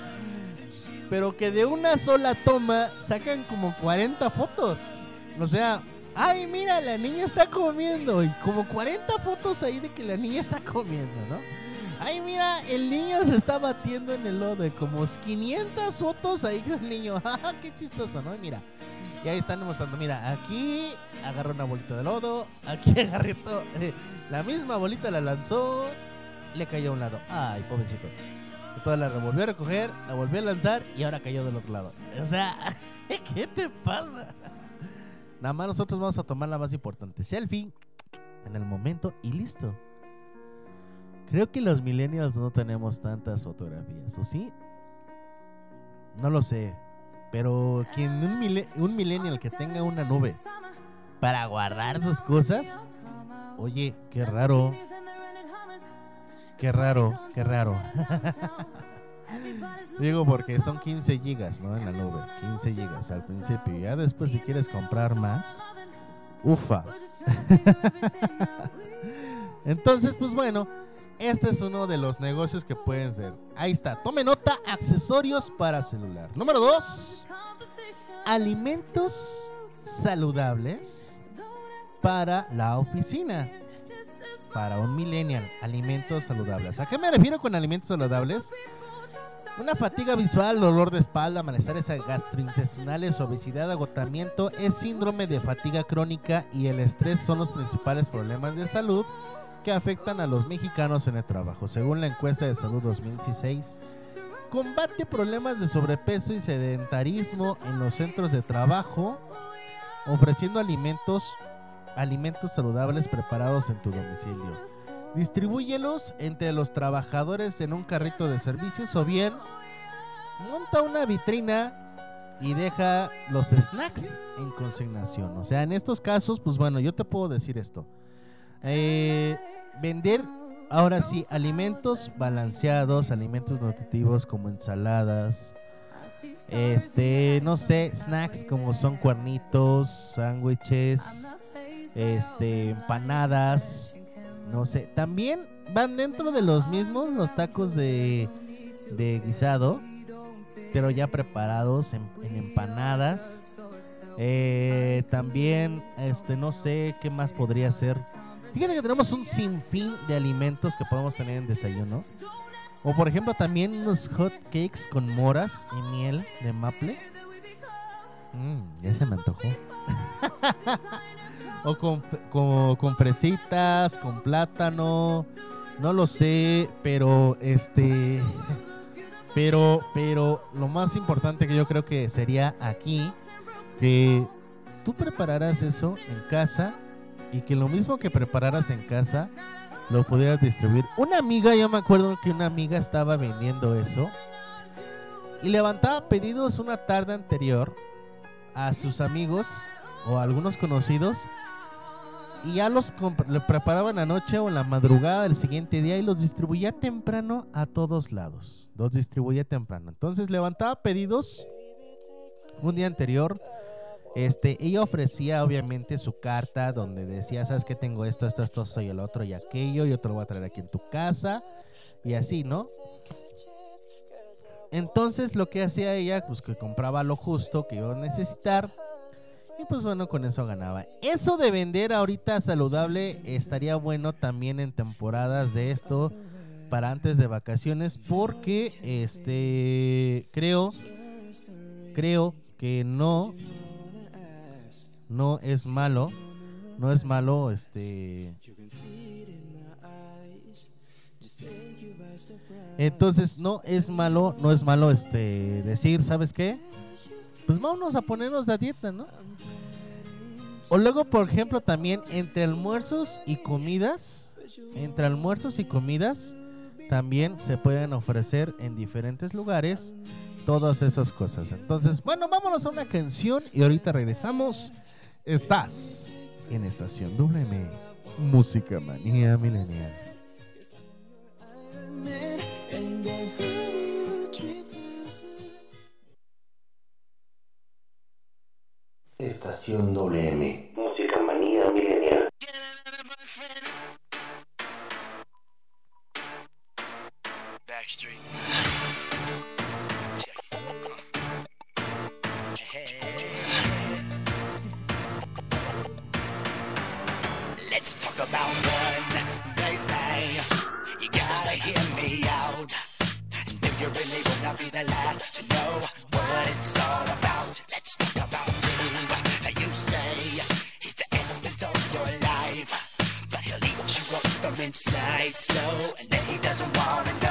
pero que de una sola toma sacan como 40 fotos. O sea, ay, mira, la niña está comiendo. Y como 40 fotos ahí de que la niña está comiendo, ¿no? Ay, mira, el niño se está batiendo en el lodo. Y como 500 fotos ahí del niño. ¡Ah, qué chistoso, ¿no? Y Mira, y ahí están mostrando, mira, aquí agarró una bolita de lodo, aquí agarró eh, la misma bolita la lanzó, le cayó a un lado. Ay, pobrecito. Entonces la revolvió a recoger, la volvió a lanzar y ahora cayó del otro lado. O sea, ¿qué te pasa? Nada más nosotros vamos a tomar la más importante, selfie, en el momento y listo. Creo que los millennials no tenemos tantas fotografías, ¿o sí? No lo sé. Pero quien un, un millennial que tenga una nube para guardar sus cosas, oye, qué raro. Qué raro, qué raro. Digo porque son 15 gigas, ¿no? En la nube. 15 gigas al principio. Ya después si quieres comprar más, ufa. Entonces, pues bueno, este es uno de los negocios que pueden ser. Ahí está, tome nota, accesorios para celular. Número 2, alimentos saludables para la oficina. Para un millennial, alimentos saludables. ¿A qué me refiero con alimentos saludables? Una fatiga visual, dolor de espalda, malestares gastrointestinales, obesidad, agotamiento, es síndrome de fatiga crónica y el estrés son los principales problemas de salud que afectan a los mexicanos en el trabajo. Según la encuesta de salud 2016, combate problemas de sobrepeso y sedentarismo en los centros de trabajo, ofreciendo alimentos, alimentos saludables preparados en tu domicilio. Distribúyelos entre los trabajadores en un carrito de servicios o bien monta una vitrina y deja los snacks en consignación. O sea, en estos casos, pues bueno, yo te puedo decir esto. Eh, vender ahora sí alimentos balanceados, alimentos nutritivos como ensaladas, este, no sé, snacks como son cuernitos, sándwiches, este, empanadas, no sé. También van dentro de los mismos los tacos de, de guisado. pero ya preparados en, empanadas. Eh, también, este, no sé qué más podría ser. Fíjate que tenemos un sinfín de alimentos que podemos tener en desayuno. O por ejemplo también unos hot cakes con moras y miel de maple. Mm, ya se me antojó. o con, con, con fresitas, con plátano. No lo sé, pero este... Pero, pero lo más importante que yo creo que sería aquí que tú prepararas eso en casa y que lo mismo que prepararas en casa lo pudieras distribuir. Una amiga, yo me acuerdo que una amiga estaba vendiendo eso y levantaba pedidos una tarde anterior a sus amigos o a algunos conocidos y ya los lo preparaban anoche o en la madrugada del siguiente día y los distribuía temprano a todos lados. Los distribuía temprano. Entonces levantaba pedidos un día anterior. Este, ella ofrecía obviamente su carta donde decía, sabes que tengo esto, esto, esto, soy el otro y aquello, yo te lo voy a traer aquí en tu casa y así, ¿no? Entonces lo que hacía ella, pues que compraba lo justo que iba a necesitar y pues bueno, con eso ganaba. Eso de vender ahorita saludable estaría bueno también en temporadas de esto para antes de vacaciones porque este creo creo que no no es malo no es malo este entonces no es malo no es malo este decir sabes qué pues vámonos a ponernos a dieta no o luego por ejemplo también entre almuerzos y comidas entre almuerzos y comidas también se pueden ofrecer en diferentes lugares todas esas cosas. Entonces, bueno, vámonos a una canción y ahorita regresamos. Estás en Estación WM, Música Manía Milenial. Estación WM. Música manía milenial. Backstreet. Let's talk about one, baby. You gotta hear me out. And if you really wanna be the last to know inside slow, and then he doesn't wanna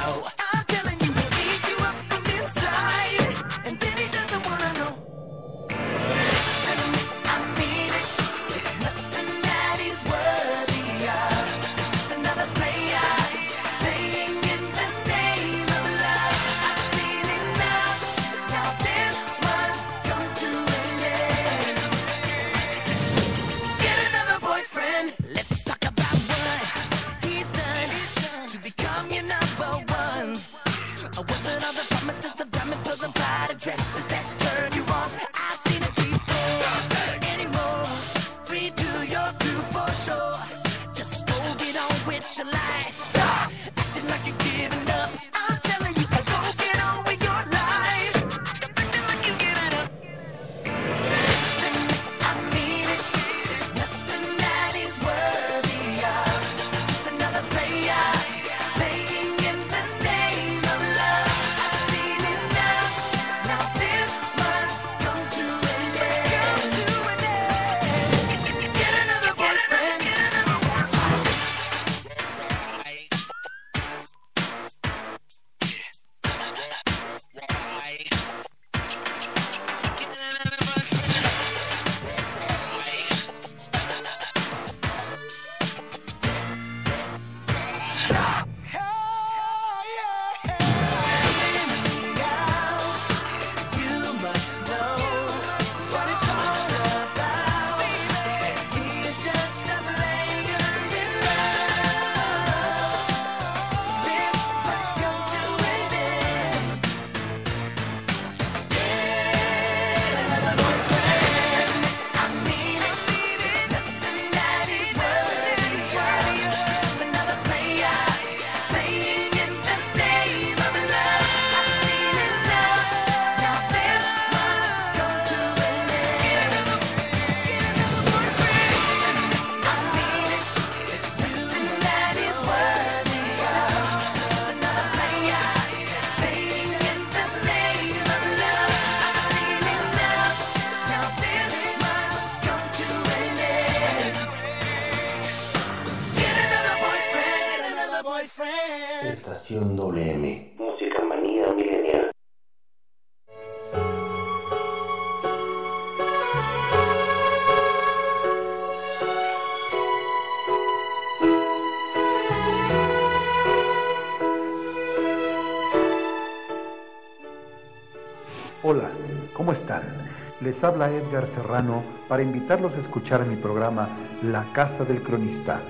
Les habla Edgar Serrano para invitarlos a escuchar mi programa La Casa del Cronista,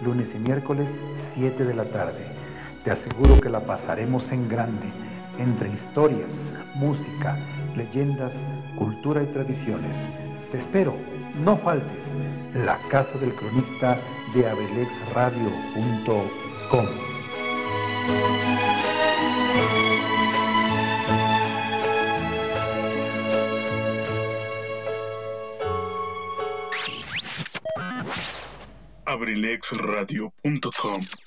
lunes y miércoles 7 de la tarde. Te aseguro que la pasaremos en grande, entre historias, música, leyendas, cultura y tradiciones. Te espero, no faltes. La Casa del Cronista de abrilexradio.com. abrilexradio.com.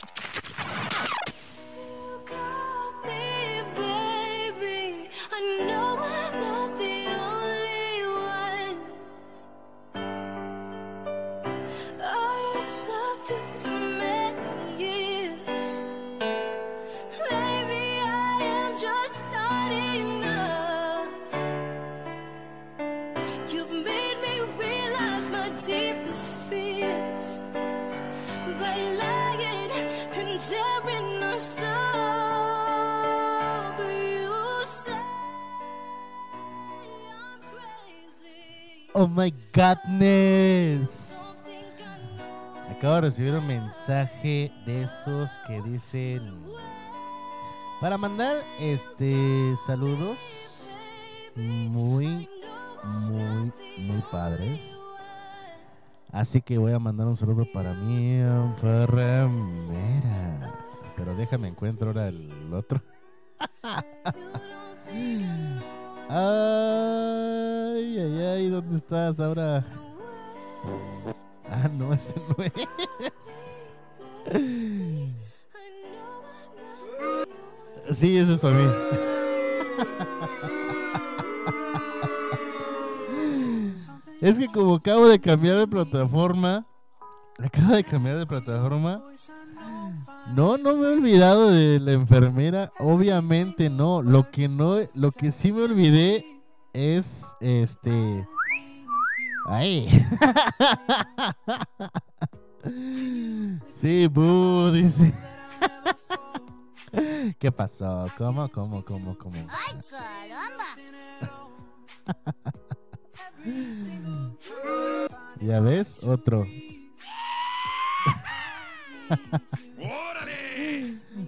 Oh my godness. Acabo de recibir un mensaje de esos que dicen para mandar este saludos muy muy muy padres. Así que voy a mandar un saludo para mi enfermera. Pero déjame encuentro ahora el otro. Ay, ay, ay, ¿dónde estás ahora? Ah, no, ese no es. Sí, ese es para. Es que como acabo de cambiar de plataforma, acabo de cambiar de plataforma. No, no me he olvidado de la enfermera, obviamente no. Lo que no, lo que sí me olvidé es este. Ay. Sí, bu, dice. ¿Qué pasó? ¿Cómo, cómo, cómo, cómo? ¡Ay, caramba! Ya ves, otro.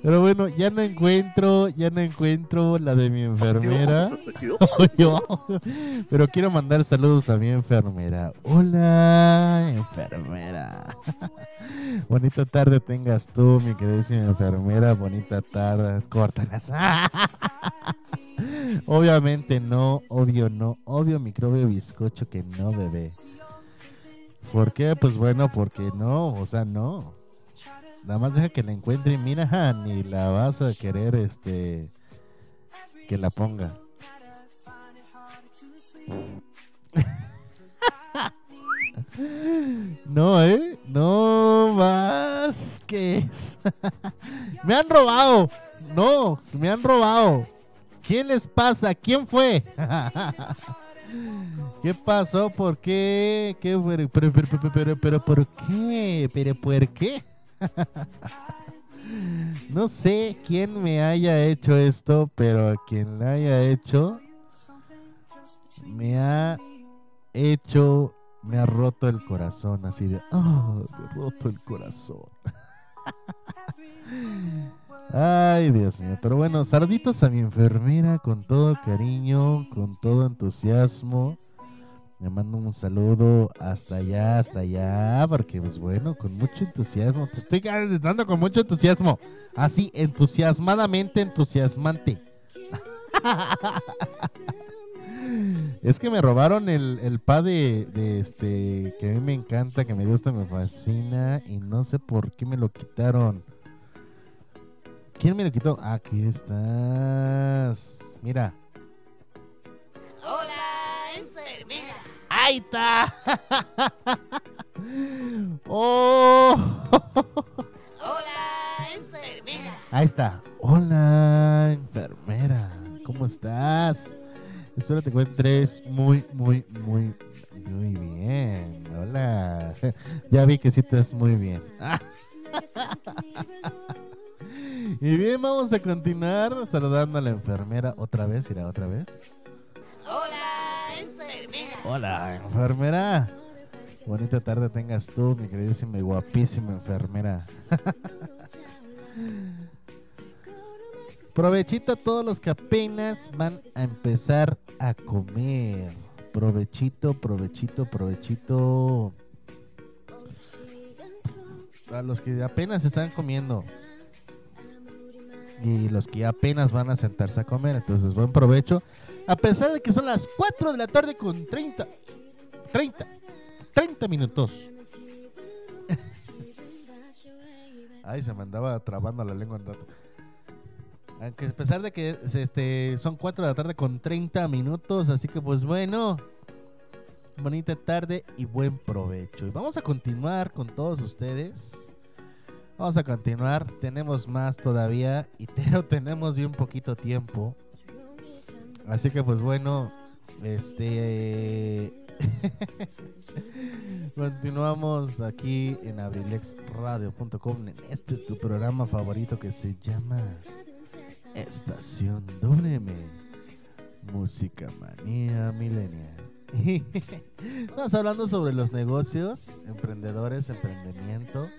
Pero bueno, ya no encuentro, ya no encuentro la de mi enfermera. Pero quiero mandar saludos a mi enfermera. Hola, enfermera. Bonita tarde tengas tú, mi queridísima enfermera. Bonita tarde. Córtalas. Obviamente no, obvio no, obvio microbio bizcocho que no bebé. ¿Por qué? Pues bueno, porque no, o sea, no. Nada más deja que la encuentre y mira, ni la vas a querer este que la ponga. No, ¿eh? No más que... me han robado. No, me han robado. ¿Quién les pasa? ¿Quién fue? ¿Qué pasó? ¿Por qué? ¿Qué? Pero, pero, pero, pero, pero, ¿por qué? ¿Pero por qué? No sé quién me haya hecho esto, pero quien la haya hecho me ha hecho, me ha roto el corazón, así de, oh, me roto el corazón. Ay, Dios mío. Pero bueno, saluditos a mi enfermera con todo cariño, con todo entusiasmo. Me mando un saludo hasta allá, hasta allá, porque pues bueno, con mucho entusiasmo. Te estoy dando con mucho entusiasmo. Así, entusiasmadamente entusiasmante. Es que me robaron el, el pad de, este que a mí me encanta, que me gusta, me fascina y no sé por qué me lo quitaron. ¿Quién me lo quitó? Aquí estás. Mira. Hola. ¡Ahí está! ¡Oh! Hola, enfermera. Ahí está. Hola, enfermera. ¿Cómo estás? Espero te encuentres muy, muy, muy, muy bien. Hola. Ya vi que sí estás muy bien. Y bien, vamos a continuar saludando a la enfermera otra vez. Irá otra vez. Hola. Hola, enfermera. Bonita tarde tengas tú, mi queridísima y guapísima enfermera. Provechito a todos los que apenas van a empezar a comer. Provechito, provechito, provechito. A los que apenas están comiendo. Y los que apenas van a sentarse a comer. Entonces, buen provecho. A pesar de que son las 4 de la tarde con 30. 30. 30 minutos. Ay, se me andaba trabando la lengua un rato. Aunque a pesar de que este, son 4 de la tarde con 30 minutos, así que pues bueno, bonita tarde y buen provecho. Y vamos a continuar con todos ustedes. Vamos a continuar, tenemos más todavía, y pero tenemos bien poquito tiempo. Así que pues bueno, este... Continuamos aquí en abrilexradio.com en este tu programa favorito que se llama Estación WM Música Manía Milenial. Estamos hablando sobre los negocios, emprendedores, emprendimiento.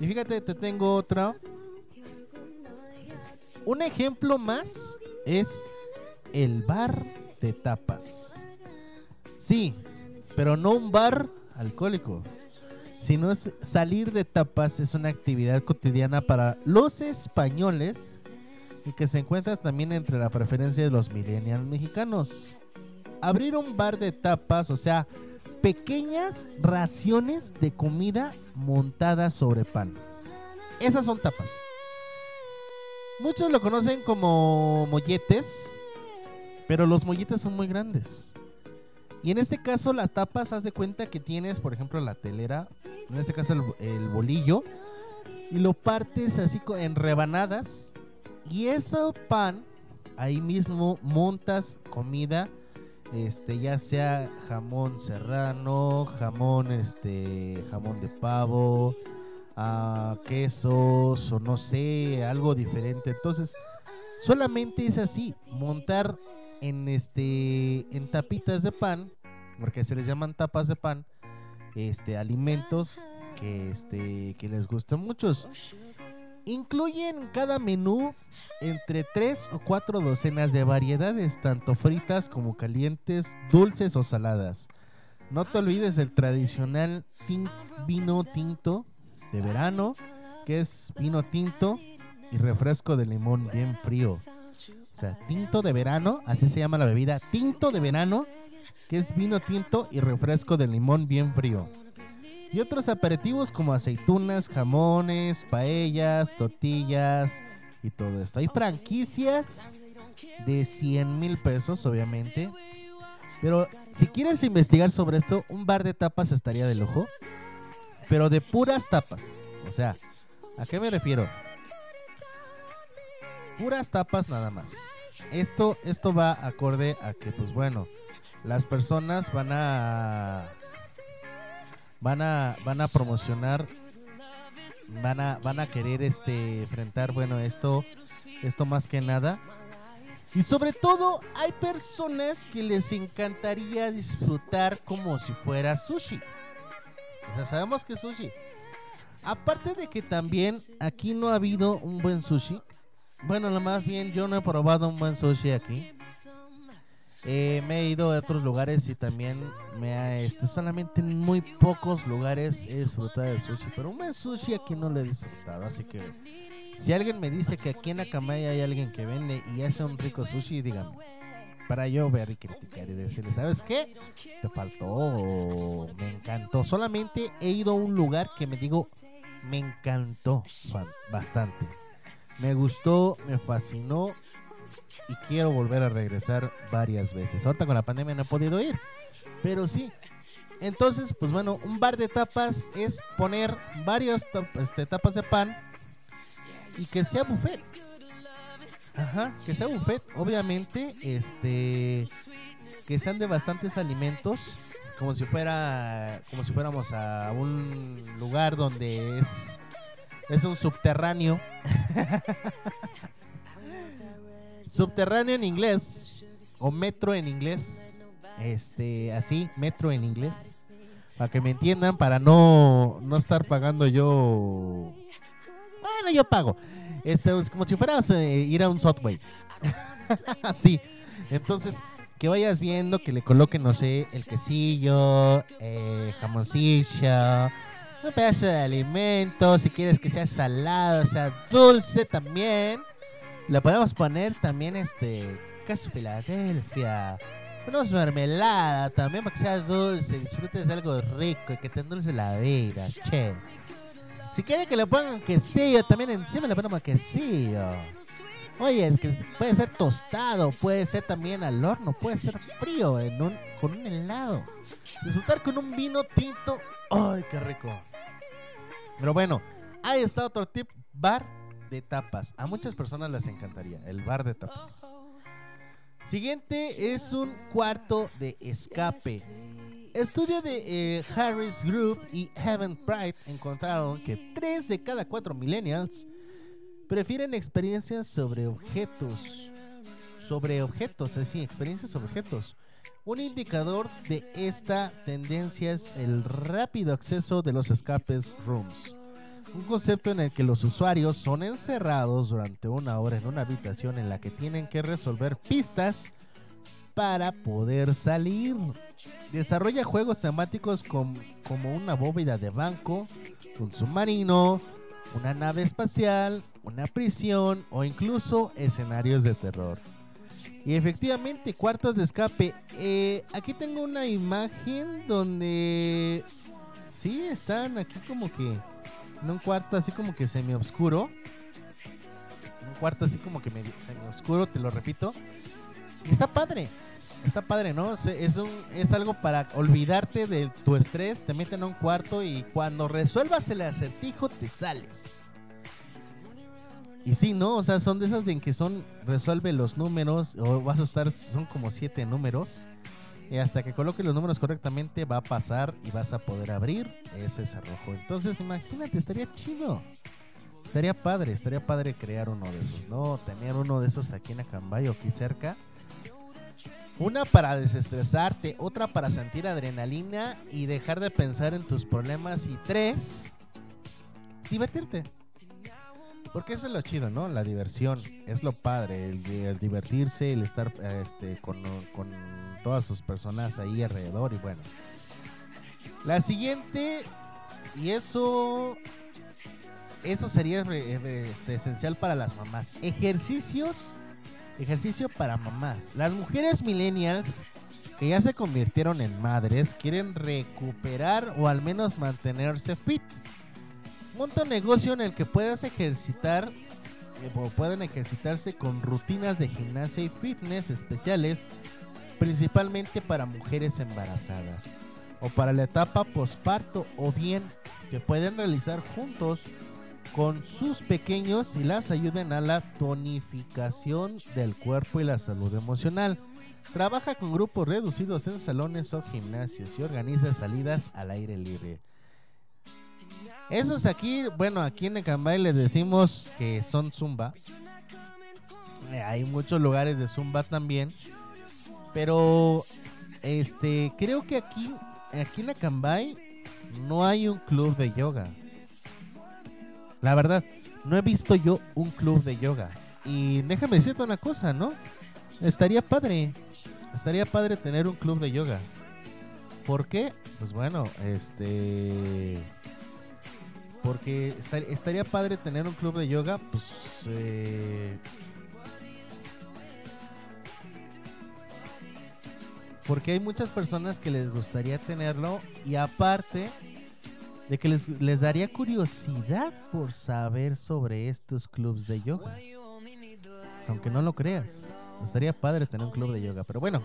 Y fíjate, te tengo otra. Un ejemplo más es el bar de tapas. Sí, pero no un bar alcohólico, sino es salir de tapas es una actividad cotidiana para los españoles y que se encuentra también entre la preferencia de los millennials mexicanos. Abrir un bar de tapas, o sea, pequeñas raciones de comida montadas sobre pan. Esas son tapas. Muchos lo conocen como molletes, pero los molletes son muy grandes. Y en este caso las tapas, haz de cuenta que tienes, por ejemplo, la telera, en este caso el, bolillo, y lo partes así en rebanadas. Y ese pan, ahí mismo montas comida, este, ya sea jamón serrano, jamón, este, jamón de pavo, ah, quesos o no sé, algo diferente. Entonces, solamente es así, montar en este en tapitas de pan, porque se les llaman tapas de pan, este alimentos que este que les gustan muchos. Incluyen cada menú entre tres o cuatro docenas de variedades, tanto fritas como calientes, dulces o saladas. No te olvides del tradicional vino tinto de verano, que es vino tinto y refresco de limón bien frío. O sea, tinto de verano, así se llama la bebida, tinto de verano, que es vino tinto y refresco de limón bien frío. Y otros aperitivos como aceitunas, jamones, paellas, tortillas y todo esto. Hay franquicias de 100 mil pesos, obviamente. Pero si quieres investigar sobre esto, un bar de tapas estaría de lujo. Pero de puras tapas. O sea, ¿a qué me refiero? Puras tapas nada más. Esto, esto va acorde a que, pues bueno, las personas van a van a van a promocionar van a van a querer este enfrentar bueno esto esto más que nada. Y sobre todo hay personas que les encantaría disfrutar como si fuera sushi. O sea sabemos que es sushi. Aparte de que también aquí no ha habido un buen sushi bueno lo más bien yo no he probado un buen sushi aquí. Eh, me he ido a otros lugares y también me ha, este, solamente en muy pocos lugares he disfrutado de sushi, pero un buen sushi aquí no lo he disfrutado, así que si alguien me dice que aquí en Akamai hay alguien que vende y hace un rico sushi, dígame, para yo ver y criticar y decirle, ¿sabes qué? Te faltó, me encantó, solamente he ido a un lugar que me digo, me encantó ba- bastante, me gustó, me fascinó y quiero volver a regresar varias veces. Ahorita con la pandemia no he podido ir, pero sí. Entonces, pues bueno, un bar de tapas es poner varias este, tapas de pan y que sea buffet. Ajá, que sea buffet, obviamente, este que sean de bastantes alimentos, como si fuera como si fuéramos a un lugar donde es es un subterráneo. subterráneo en inglés o metro en inglés. Este, así, metro en inglés. Para que me entiendan, para no, no estar pagando yo. Bueno, yo pago. Este, es como si fueras eh, ir a un Subway. así. Entonces, que vayas viendo, que le coloquen, no sé, el quesillo, eh, jamoncillo, un pedazo de alimento, si quieres que sea salado, sea dulce también. Le podemos poner también este queso Filadelfia. Ponemos mermelada también para que sea dulce, disfrutes de algo rico y que te endulce la vida, che. Si quieren que le pongan quesillo, también encima le ponemos quesillo. Oye, es que puede ser tostado, puede ser también al horno, puede ser frío en un, con un helado. Disfrutar con un vino tinto. ¡Ay, qué rico! Pero bueno, ahí está otro tip, bar de tapas. A muchas personas les encantaría el bar de tapas. Siguiente es un cuarto de escape. Estudio de eh, Harris Group y Heaven Pride encontraron que 3 de cada 4 millennials prefieren experiencias sobre objetos. Sobre objetos, es decir, experiencias sobre objetos. Un indicador de esta tendencia es el rápido acceso de los escapes rooms. Un concepto en el que los usuarios son encerrados durante una hora en una habitación en la que tienen que resolver pistas para poder salir. Desarrolla juegos temáticos com- como una bóveda de banco, un submarino, una nave espacial, una prisión o incluso escenarios de terror. Y efectivamente, cuartos de escape. Eh, aquí tengo una imagen donde sí están aquí como que en un cuarto así como que semi oscuro. Un cuarto así como que medio semi oscuro, te lo repito. Y está padre. Está padre, ¿no? Es, es algo para olvidarte de tu estrés. Te meten a un cuarto y cuando resuelvas el acertijo te sales. Y sí, ¿no? O sea, son de esas en que son, resuelve los números, o vas a estar, son como siete números. Y hasta que coloque los números correctamente va a pasar y vas a poder abrir ese cerrojo. Entonces, imagínate, estaría chido. Estaría padre, estaría padre crear uno de esos, ¿no? Tener uno de esos aquí en Acambay o aquí cerca. Una para desestresarte, otra para sentir adrenalina y dejar de pensar en tus problemas. Y tres, divertirte. Porque eso es lo chido, ¿no? La diversión. Es lo padre, el, di- el divertirse, el estar este, con, con todas sus personas ahí alrededor y bueno. La siguiente, y eso, eso sería este, esencial para las mamás. Ejercicios, ejercicio para mamás. Las mujeres millennials que ya se convirtieron en madres quieren recuperar o al menos mantenerse fit. Monta un negocio en el que puedas ejercitar eh, o pueden ejercitarse con rutinas de gimnasia y fitness especiales, principalmente para mujeres embarazadas o para la etapa posparto o bien que pueden realizar juntos con sus pequeños y las ayuden a la tonificación del cuerpo y la salud emocional. Trabaja con grupos reducidos en salones o gimnasios y organiza salidas al aire libre. Esos aquí, bueno, aquí en Ecambay les decimos que son zumba. Eh, hay muchos lugares de zumba también. Pero, este, creo que aquí, aquí en Acambay no hay un club de yoga. La verdad, no he visto yo un club de yoga. Y déjame decirte una cosa, ¿no? Estaría padre. Estaría padre tener un club de yoga. ¿Por qué? Pues bueno, este... Porque estar- estaría padre tener un club de yoga, pues... eh, porque hay muchas personas que les gustaría tenerlo y aparte de que les, daría curiosidad por saber sobre estos clubs de yoga. Aunque no lo creas, estaría padre tener un club de yoga. Pero bueno,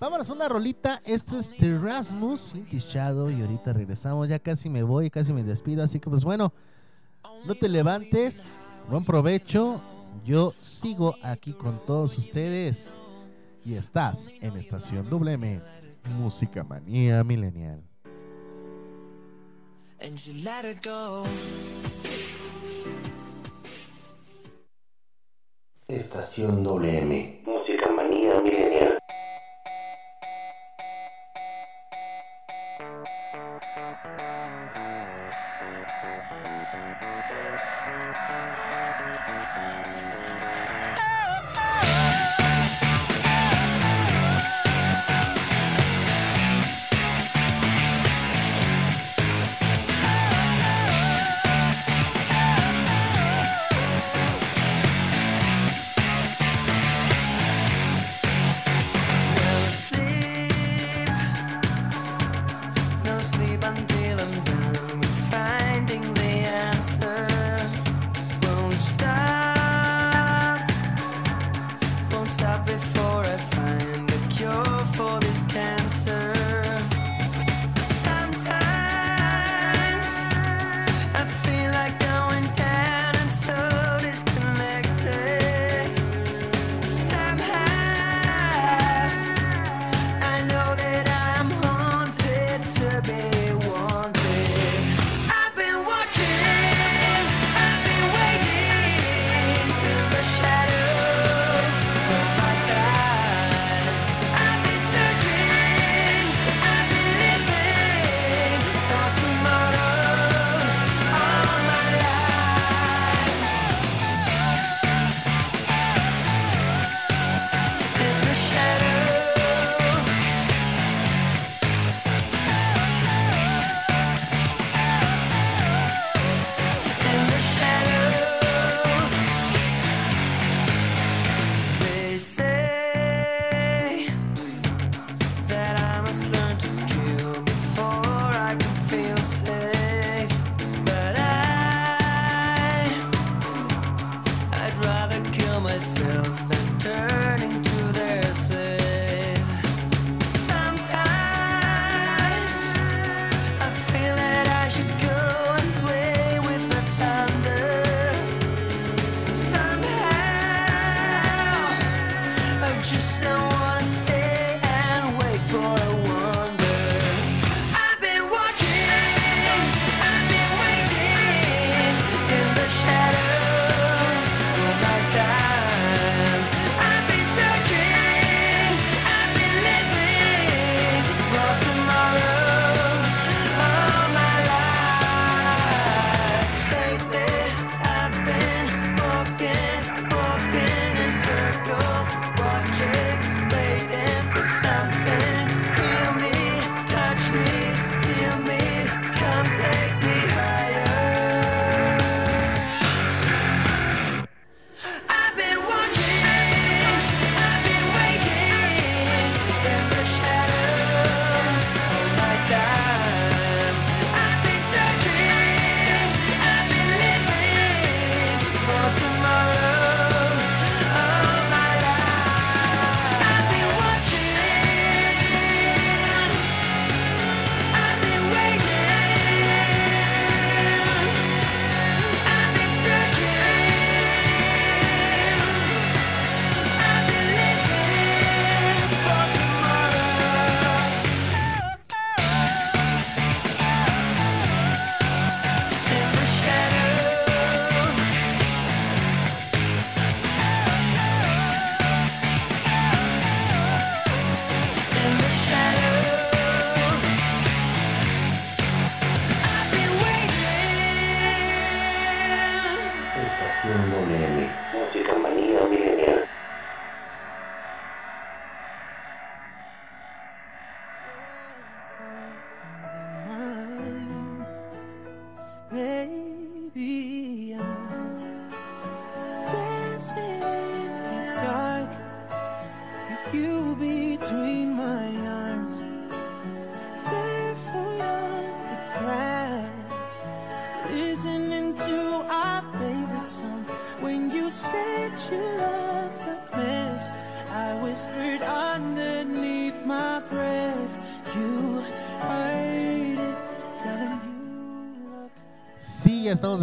vámonos a una rolita. Esto es Terrasmus Cinti Shadow y ahorita regresamos. Ya casi me voy, casi me despido. Así que pues bueno, no te levantes. Buen provecho. Yo sigo aquí con todos ustedes. Y estás en Estación WM, Música Manía Millennial. And you let it go. Estación WM.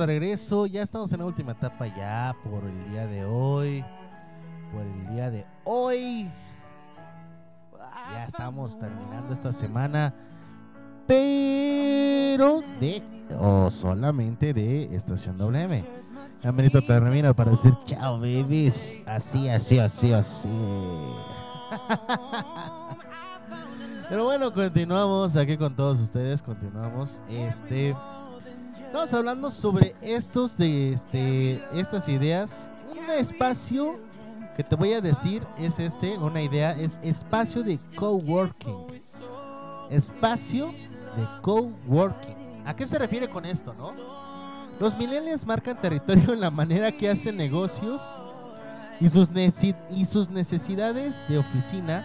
De regreso. Ya estamos en la última etapa ya por el día de hoy. Por el día de hoy. Ya estamos terminando esta semana. Pero de. O solamente de Estación WM. Amerito termina para decir chao, babies. Así, así, así, así. Pero bueno, continuamos aquí con todos ustedes. Continuamos. Este. Estamos hablando sobre estos de este. Estas ideas. Un espacio que te voy a decir es este. Una idea. Es espacio de coworking. Espacio de coworking. ¿A qué se refiere con esto, no? Los millennials marcan territorio en la manera que hacen negocios y sus, y sus necesidades de oficina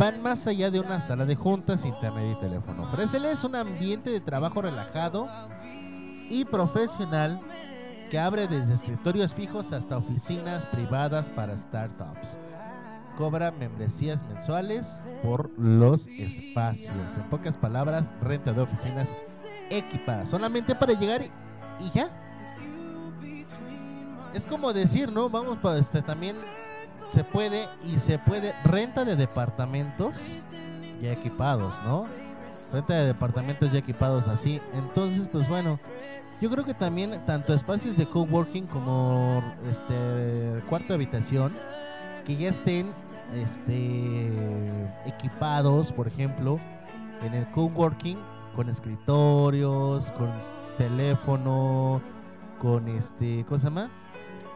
van más allá de una sala de juntas, internet y teléfono. Ofréceles un ambiente de trabajo relajado y profesional que abre desde escritorios fijos hasta oficinas privadas para startups. Cobra membresías mensuales por los espacios. En pocas palabras, renta de oficinas equipadas. Solamente para llegar y, ya. Es como decir, ¿no? Vamos, pues este también se puede y se puede renta de departamentos ya equipados, ¿no? Renta de departamentos ya equipados así. Entonces, pues bueno, yo creo que también tanto espacios de coworking como este cuarto de habitación que ya estén este equipados, por ejemplo, en el coworking con escritorios, con teléfono, con este, ¿cómo se llama?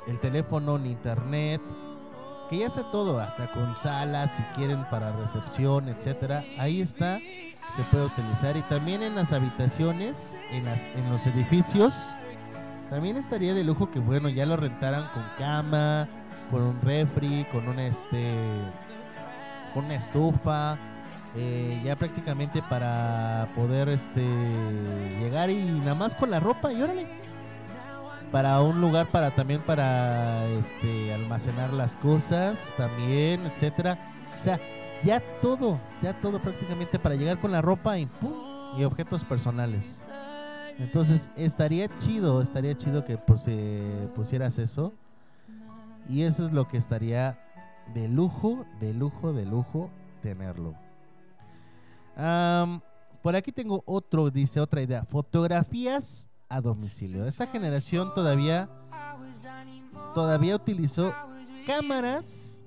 El teléfono, en internet, que ya está todo, hasta con salas si quieren para recepción, etcétera. Ahí está, se puede utilizar. Y también en las habitaciones, en las en los edificios, también estaría de lujo que bueno, ya lo rentaran con cama, con un refri, con una este con una estufa, eh, ya prácticamente para poder este llegar y nada más con la ropa y órale. Para un lugar para también para este almacenar las cosas también etcétera. O sea ya todo ya todo prácticamente para llegar con la ropa y objetos personales entonces estaría chido estaría chido que pusieras eso y eso es lo que estaría de lujo de lujo de lujo tenerlo por aquí tengo otro, dice otra idea. Fotografías a domicilio. Esta generación todavía todavía utilizó cámaras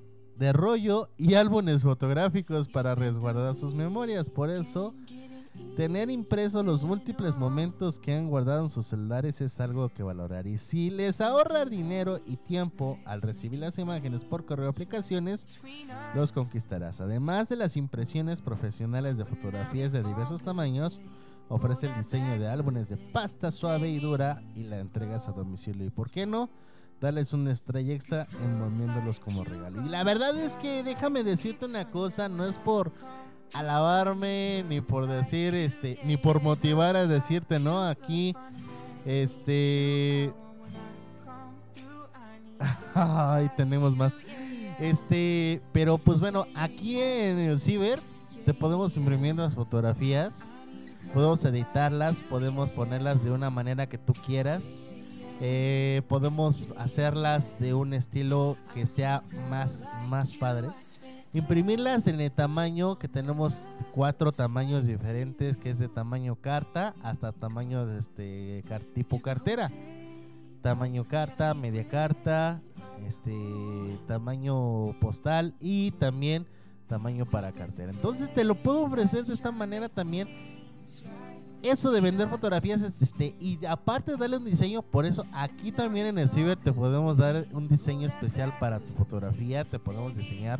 de rollo y álbumes fotográficos para resguardar sus memorias. Por eso, tener impresos los múltiples momentos que han guardado en sus celulares es algo que valorar. Y si les ahorra dinero y tiempo al recibir las imágenes por correo aplicaciones, los conquistarás. Además de las impresiones profesionales de fotografías de diversos tamaños, ofrece el diseño de álbumes de pasta suave y dura y la entregas a domicilio. ¿Y por qué no? Darles una estrella extra envolviéndolos como regalo. Y la verdad es que déjame decirte una cosa, no es por alabarme ni por decir este ni por motivar a decirte, ¿no? Aquí este Ay, tenemos más. Este, pero pues bueno, aquí en el Ciber te podemos imprimir las fotografías, podemos editarlas, podemos ponerlas de una manera que tú quieras. Eh, podemos hacerlas de un estilo que sea más, más padre. Imprimirlas en el tamaño que tenemos cuatro tamaños diferentes, que es de tamaño carta hasta tamaño de este tipo cartera. Tamaño carta, media carta, este tamaño postal y también tamaño para cartera. Entonces te lo puedo ofrecer de esta manera también. Eso de vender fotografías es este y aparte de darle un diseño, por eso aquí también en el Ciber te podemos dar un diseño especial para tu fotografía, te podemos diseñar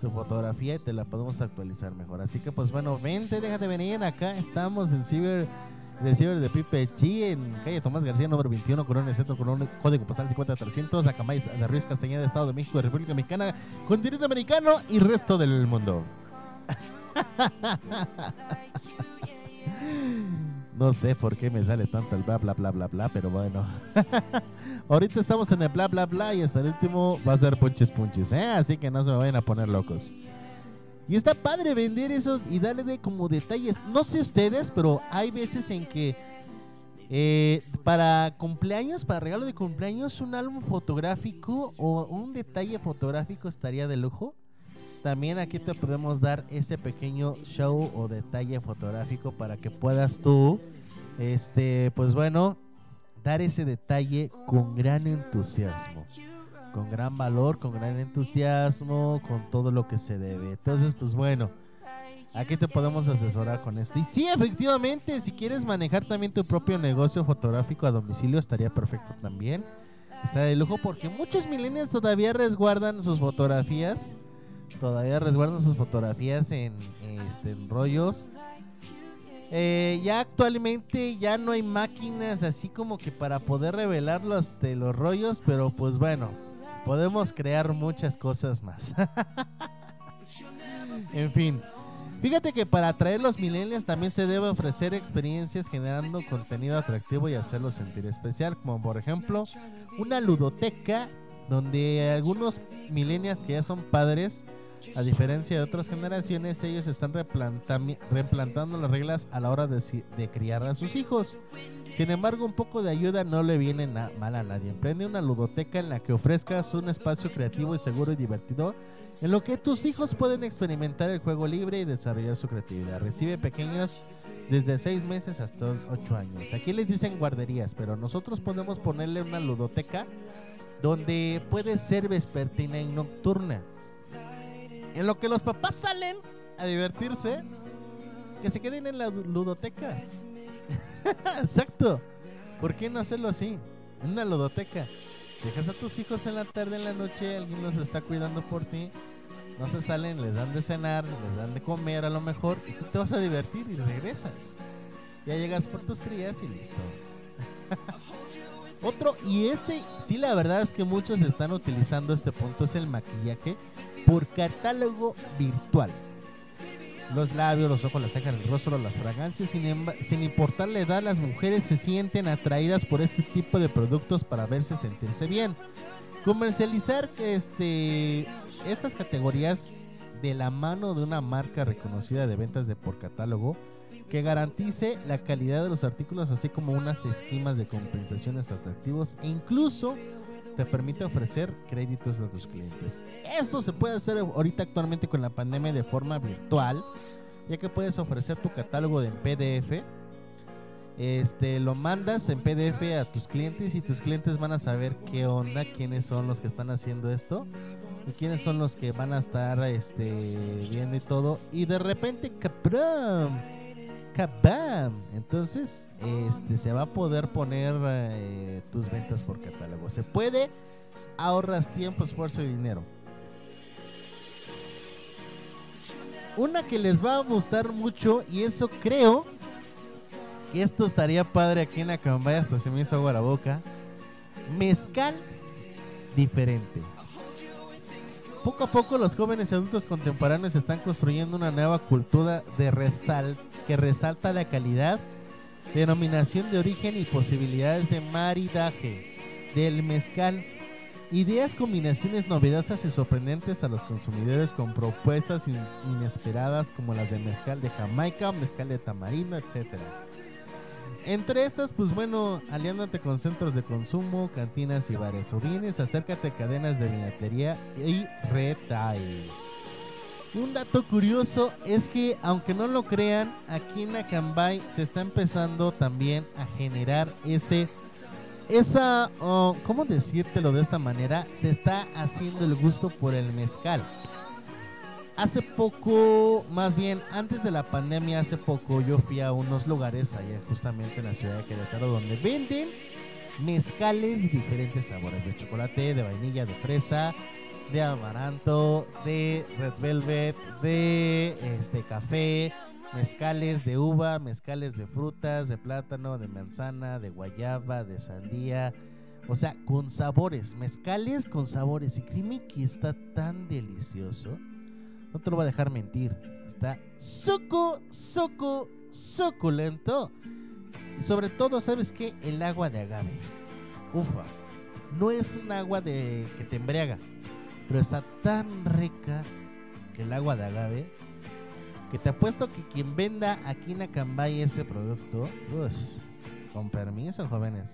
tu fotografía y te la podemos actualizar mejor. Así que pues bueno, vente, déjate venir acá. Estamos en Ciber de Ciber de Pipe G en calle Tomás García, número 21, Corona Centro, Corona, código postal 50300, Acamay de Ruiz Castañeda, Estado de México, República Mexicana, continente americano y resto del mundo. No sé por qué me sale tanto el bla bla bla bla bla, pero bueno. Ahorita estamos en el bla bla bla y hasta el último va a ser punches punches, ¿eh? Así que no se me vayan a poner locos. Y está padre vender esos y darle de como detalles. No sé ustedes, pero hay veces en que Eh, para cumpleaños, para regalo de cumpleaños, un álbum fotográfico o un detalle fotográfico estaría de lujo. También aquí te podemos dar ese pequeño show o detalle fotográfico para que puedas tú, este, pues bueno, dar ese detalle con gran entusiasmo, con gran valor, con gran entusiasmo, con todo lo que se debe. Entonces, pues bueno, aquí te podemos asesorar con esto. Y sí, efectivamente, si quieres manejar también tu propio negocio fotográfico a domicilio, estaría perfecto también. Está de lujo porque muchos millennials todavía resguardan sus fotografías. Todavía resguardan sus fotografías en, este, rollos. Eh, ya actualmente ya no hay máquinas así como que para poder revelar los, de los rollos, pero pues bueno, podemos crear muchas cosas más. en fin, fíjate que para atraer los millennials también se debe ofrecer experiencias generando contenido atractivo y hacerlo sentir especial, como por ejemplo una ludoteca donde algunos millennials que ya son padres a diferencia de otras generaciones, ellos están replantando las reglas a la hora de, de criar a sus hijos. Sin embargo, un poco de ayuda no le viene mal a nadie. Emprende una ludoteca en la que ofrezcas un espacio creativo y seguro y divertido en lo que tus hijos pueden experimentar el juego libre y desarrollar su creatividad. Recibe pequeños desde 6 meses hasta 8 años. Aquí les dicen guarderías, pero nosotros podemos ponerle una ludoteca donde puede ser vespertina y nocturna. En lo que los papás salen a divertirse, que se queden en la ludoteca. Exacto. ¿Por qué no hacerlo así? En una ludoteca. Dejas a tus hijos en la tarde, en la noche, alguien los está cuidando por ti. No se salen, les dan de cenar, les dan de comer a lo mejor, y tú te vas a divertir y regresas. Ya llegas por tus crías y listo. Otro, y este, sí, la verdad es que muchos están utilizando este punto, es el maquillaje por catálogo virtual. Los labios, los ojos, las cejas, el rostro, las fragancias, sin, emba- sin importar la edad, las mujeres se sienten atraídas por ese tipo de productos para verse sentirse bien. Comercializar este, estas categorías de la mano de una marca reconocida de ventas de por catálogo que garantice la calidad de los artículos así como unas esquemas de compensaciones atractivos e incluso te permite ofrecer créditos a tus clientes. Eso se puede hacer ahorita actualmente con la pandemia de forma virtual, ya que puedes ofrecer tu catálogo en PDF. Este lo mandas en PDF a tus clientes y tus clientes van a saber qué onda, quiénes son los que están haciendo esto y quiénes son los que van a estar este viendo y todo y de repente ¡Kabam! Entonces, este se va a poder poner eh, tus ventas por catálogo. Se puede, ahorras tiempo, esfuerzo y dinero. Una que les va a gustar mucho y eso creo que esto estaría padre aquí en Acambay, hasta se me hizo agua la boca. Mezcal diferente. Poco a poco los jóvenes y adultos contemporáneos están construyendo una nueva cultura que resalta la calidad, denominación de origen y posibilidades de maridaje del mezcal. Ideas, combinaciones novedosas y sorprendentes a los consumidores con propuestas in- inesperadas como las de mezcal de Jamaica, mezcal de tamarindo, etcétera. Entre estas, pues bueno, aliándote con centros de consumo, cantinas y bares. O vienes, acércate a cadenas de vinatería y retail. Un dato curioso es que, aunque no lo crean, aquí en Acambay se está empezando también a generar ese. Esa. oh, ¿Cómo decírtelo de esta manera? Se está haciendo el gusto por el mezcal. Hace poco, más bien antes de la pandemia, hace poco yo fui a unos lugares allá justamente en la ciudad de Querétaro donde venden mezcales diferentes sabores de chocolate, de vainilla, de fresa, de amaranto, de red velvet, de este café, mezcales de uva, mezcales de frutas, de plátano, de manzana, de guayaba, de sandía. O sea, con sabores, mezcales con sabores. Y créeme que está tan delicioso. No te lo voy a dejar mentir. Está suco, suco, suculento. Y sobre todo, ¿sabes qué? El agua de agave. Ufa. No es un agua de que te embriaga. Pero está tan rica que el agua de agave. Que te apuesto que quien venda aquí en Acambay ese producto. pues, con permiso, jóvenes.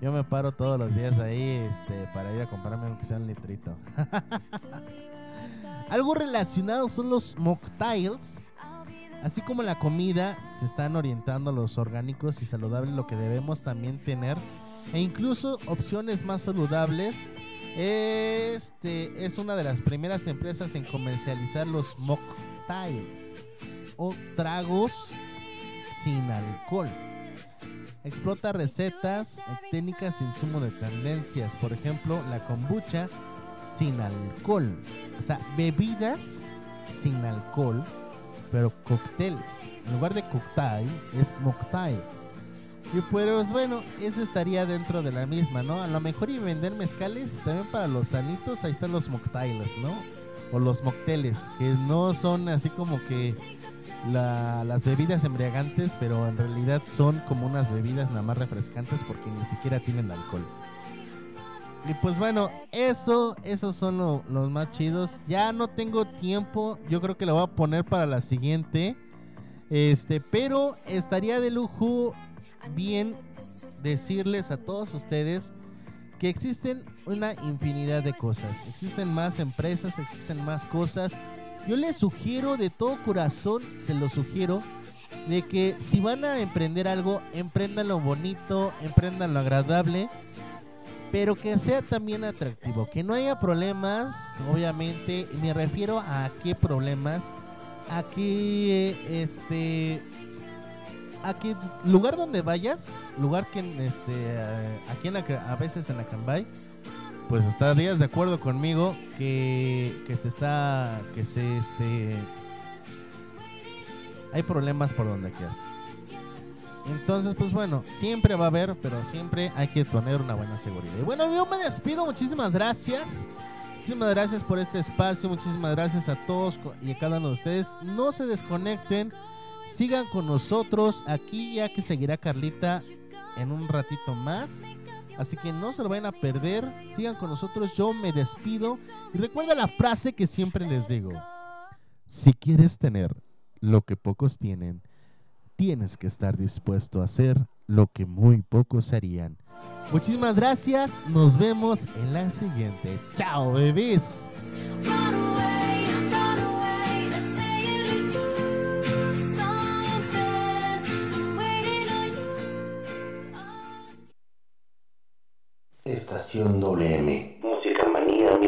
Yo me paro todos los días ahí este, para ir a comprarme aunque sea un litrito. Algo relacionado son los mocktails. Así como la comida, se están orientando a los orgánicos y saludables, lo que debemos también tener. E incluso opciones más saludables. Este es una de las primeras empresas en comercializar los mocktails o tragos sin alcohol. Explota recetas, técnicas e insumo de tendencias. Por ejemplo, la kombucha sin alcohol. O sea, bebidas sin alcohol, pero cócteles. En lugar de cocktail, es mocktail. Y pues bueno, eso estaría dentro de la misma, ¿no? A lo mejor y vender mezcales también para los sanitos, ahí están los mocktails, ¿no? O los mockteles, que no son así como que la- las bebidas embriagantes, pero en realidad son como unas bebidas nada más refrescantes porque ni siquiera tienen alcohol. Y pues bueno, eso, esos son lo- los más chidos. Ya no tengo tiempo, yo creo que lo voy a poner para la siguiente. Este, pero estaría de lujo bien decirles a todos ustedes que existen una infinidad de cosas. Existen más empresas, existen más cosas. Yo les sugiero de todo corazón, se lo sugiero, de que si van a emprender algo, emprendan lo bonito, emprendan lo agradable, pero que sea también atractivo, que no haya problemas, obviamente, me refiero a qué problemas, a que este a que lugar donde vayas, lugar que este aquí en Aca- a veces en Acambay, pues estarías de acuerdo conmigo que, que se está que se este hay problemas por donde quiera. Entonces, pues bueno, siempre va a haber, pero siempre hay que tener una buena seguridad. Y bueno, yo me despido, muchísimas gracias. Muchísimas gracias por este espacio, muchísimas gracias a todos y a cada uno de ustedes. No se desconecten, sigan con nosotros aquí ya que seguirá Carlita en un ratito más. Así que no se lo vayan a perder, sigan con nosotros, yo me despido. Y recuerda la frase que siempre les digo. Si quieres tener lo que pocos tienen, tienes que estar dispuesto a hacer lo que muy pocos harían. Muchísimas gracias, nos vemos en la siguiente. Chao, bebés. Estación WM. Música manía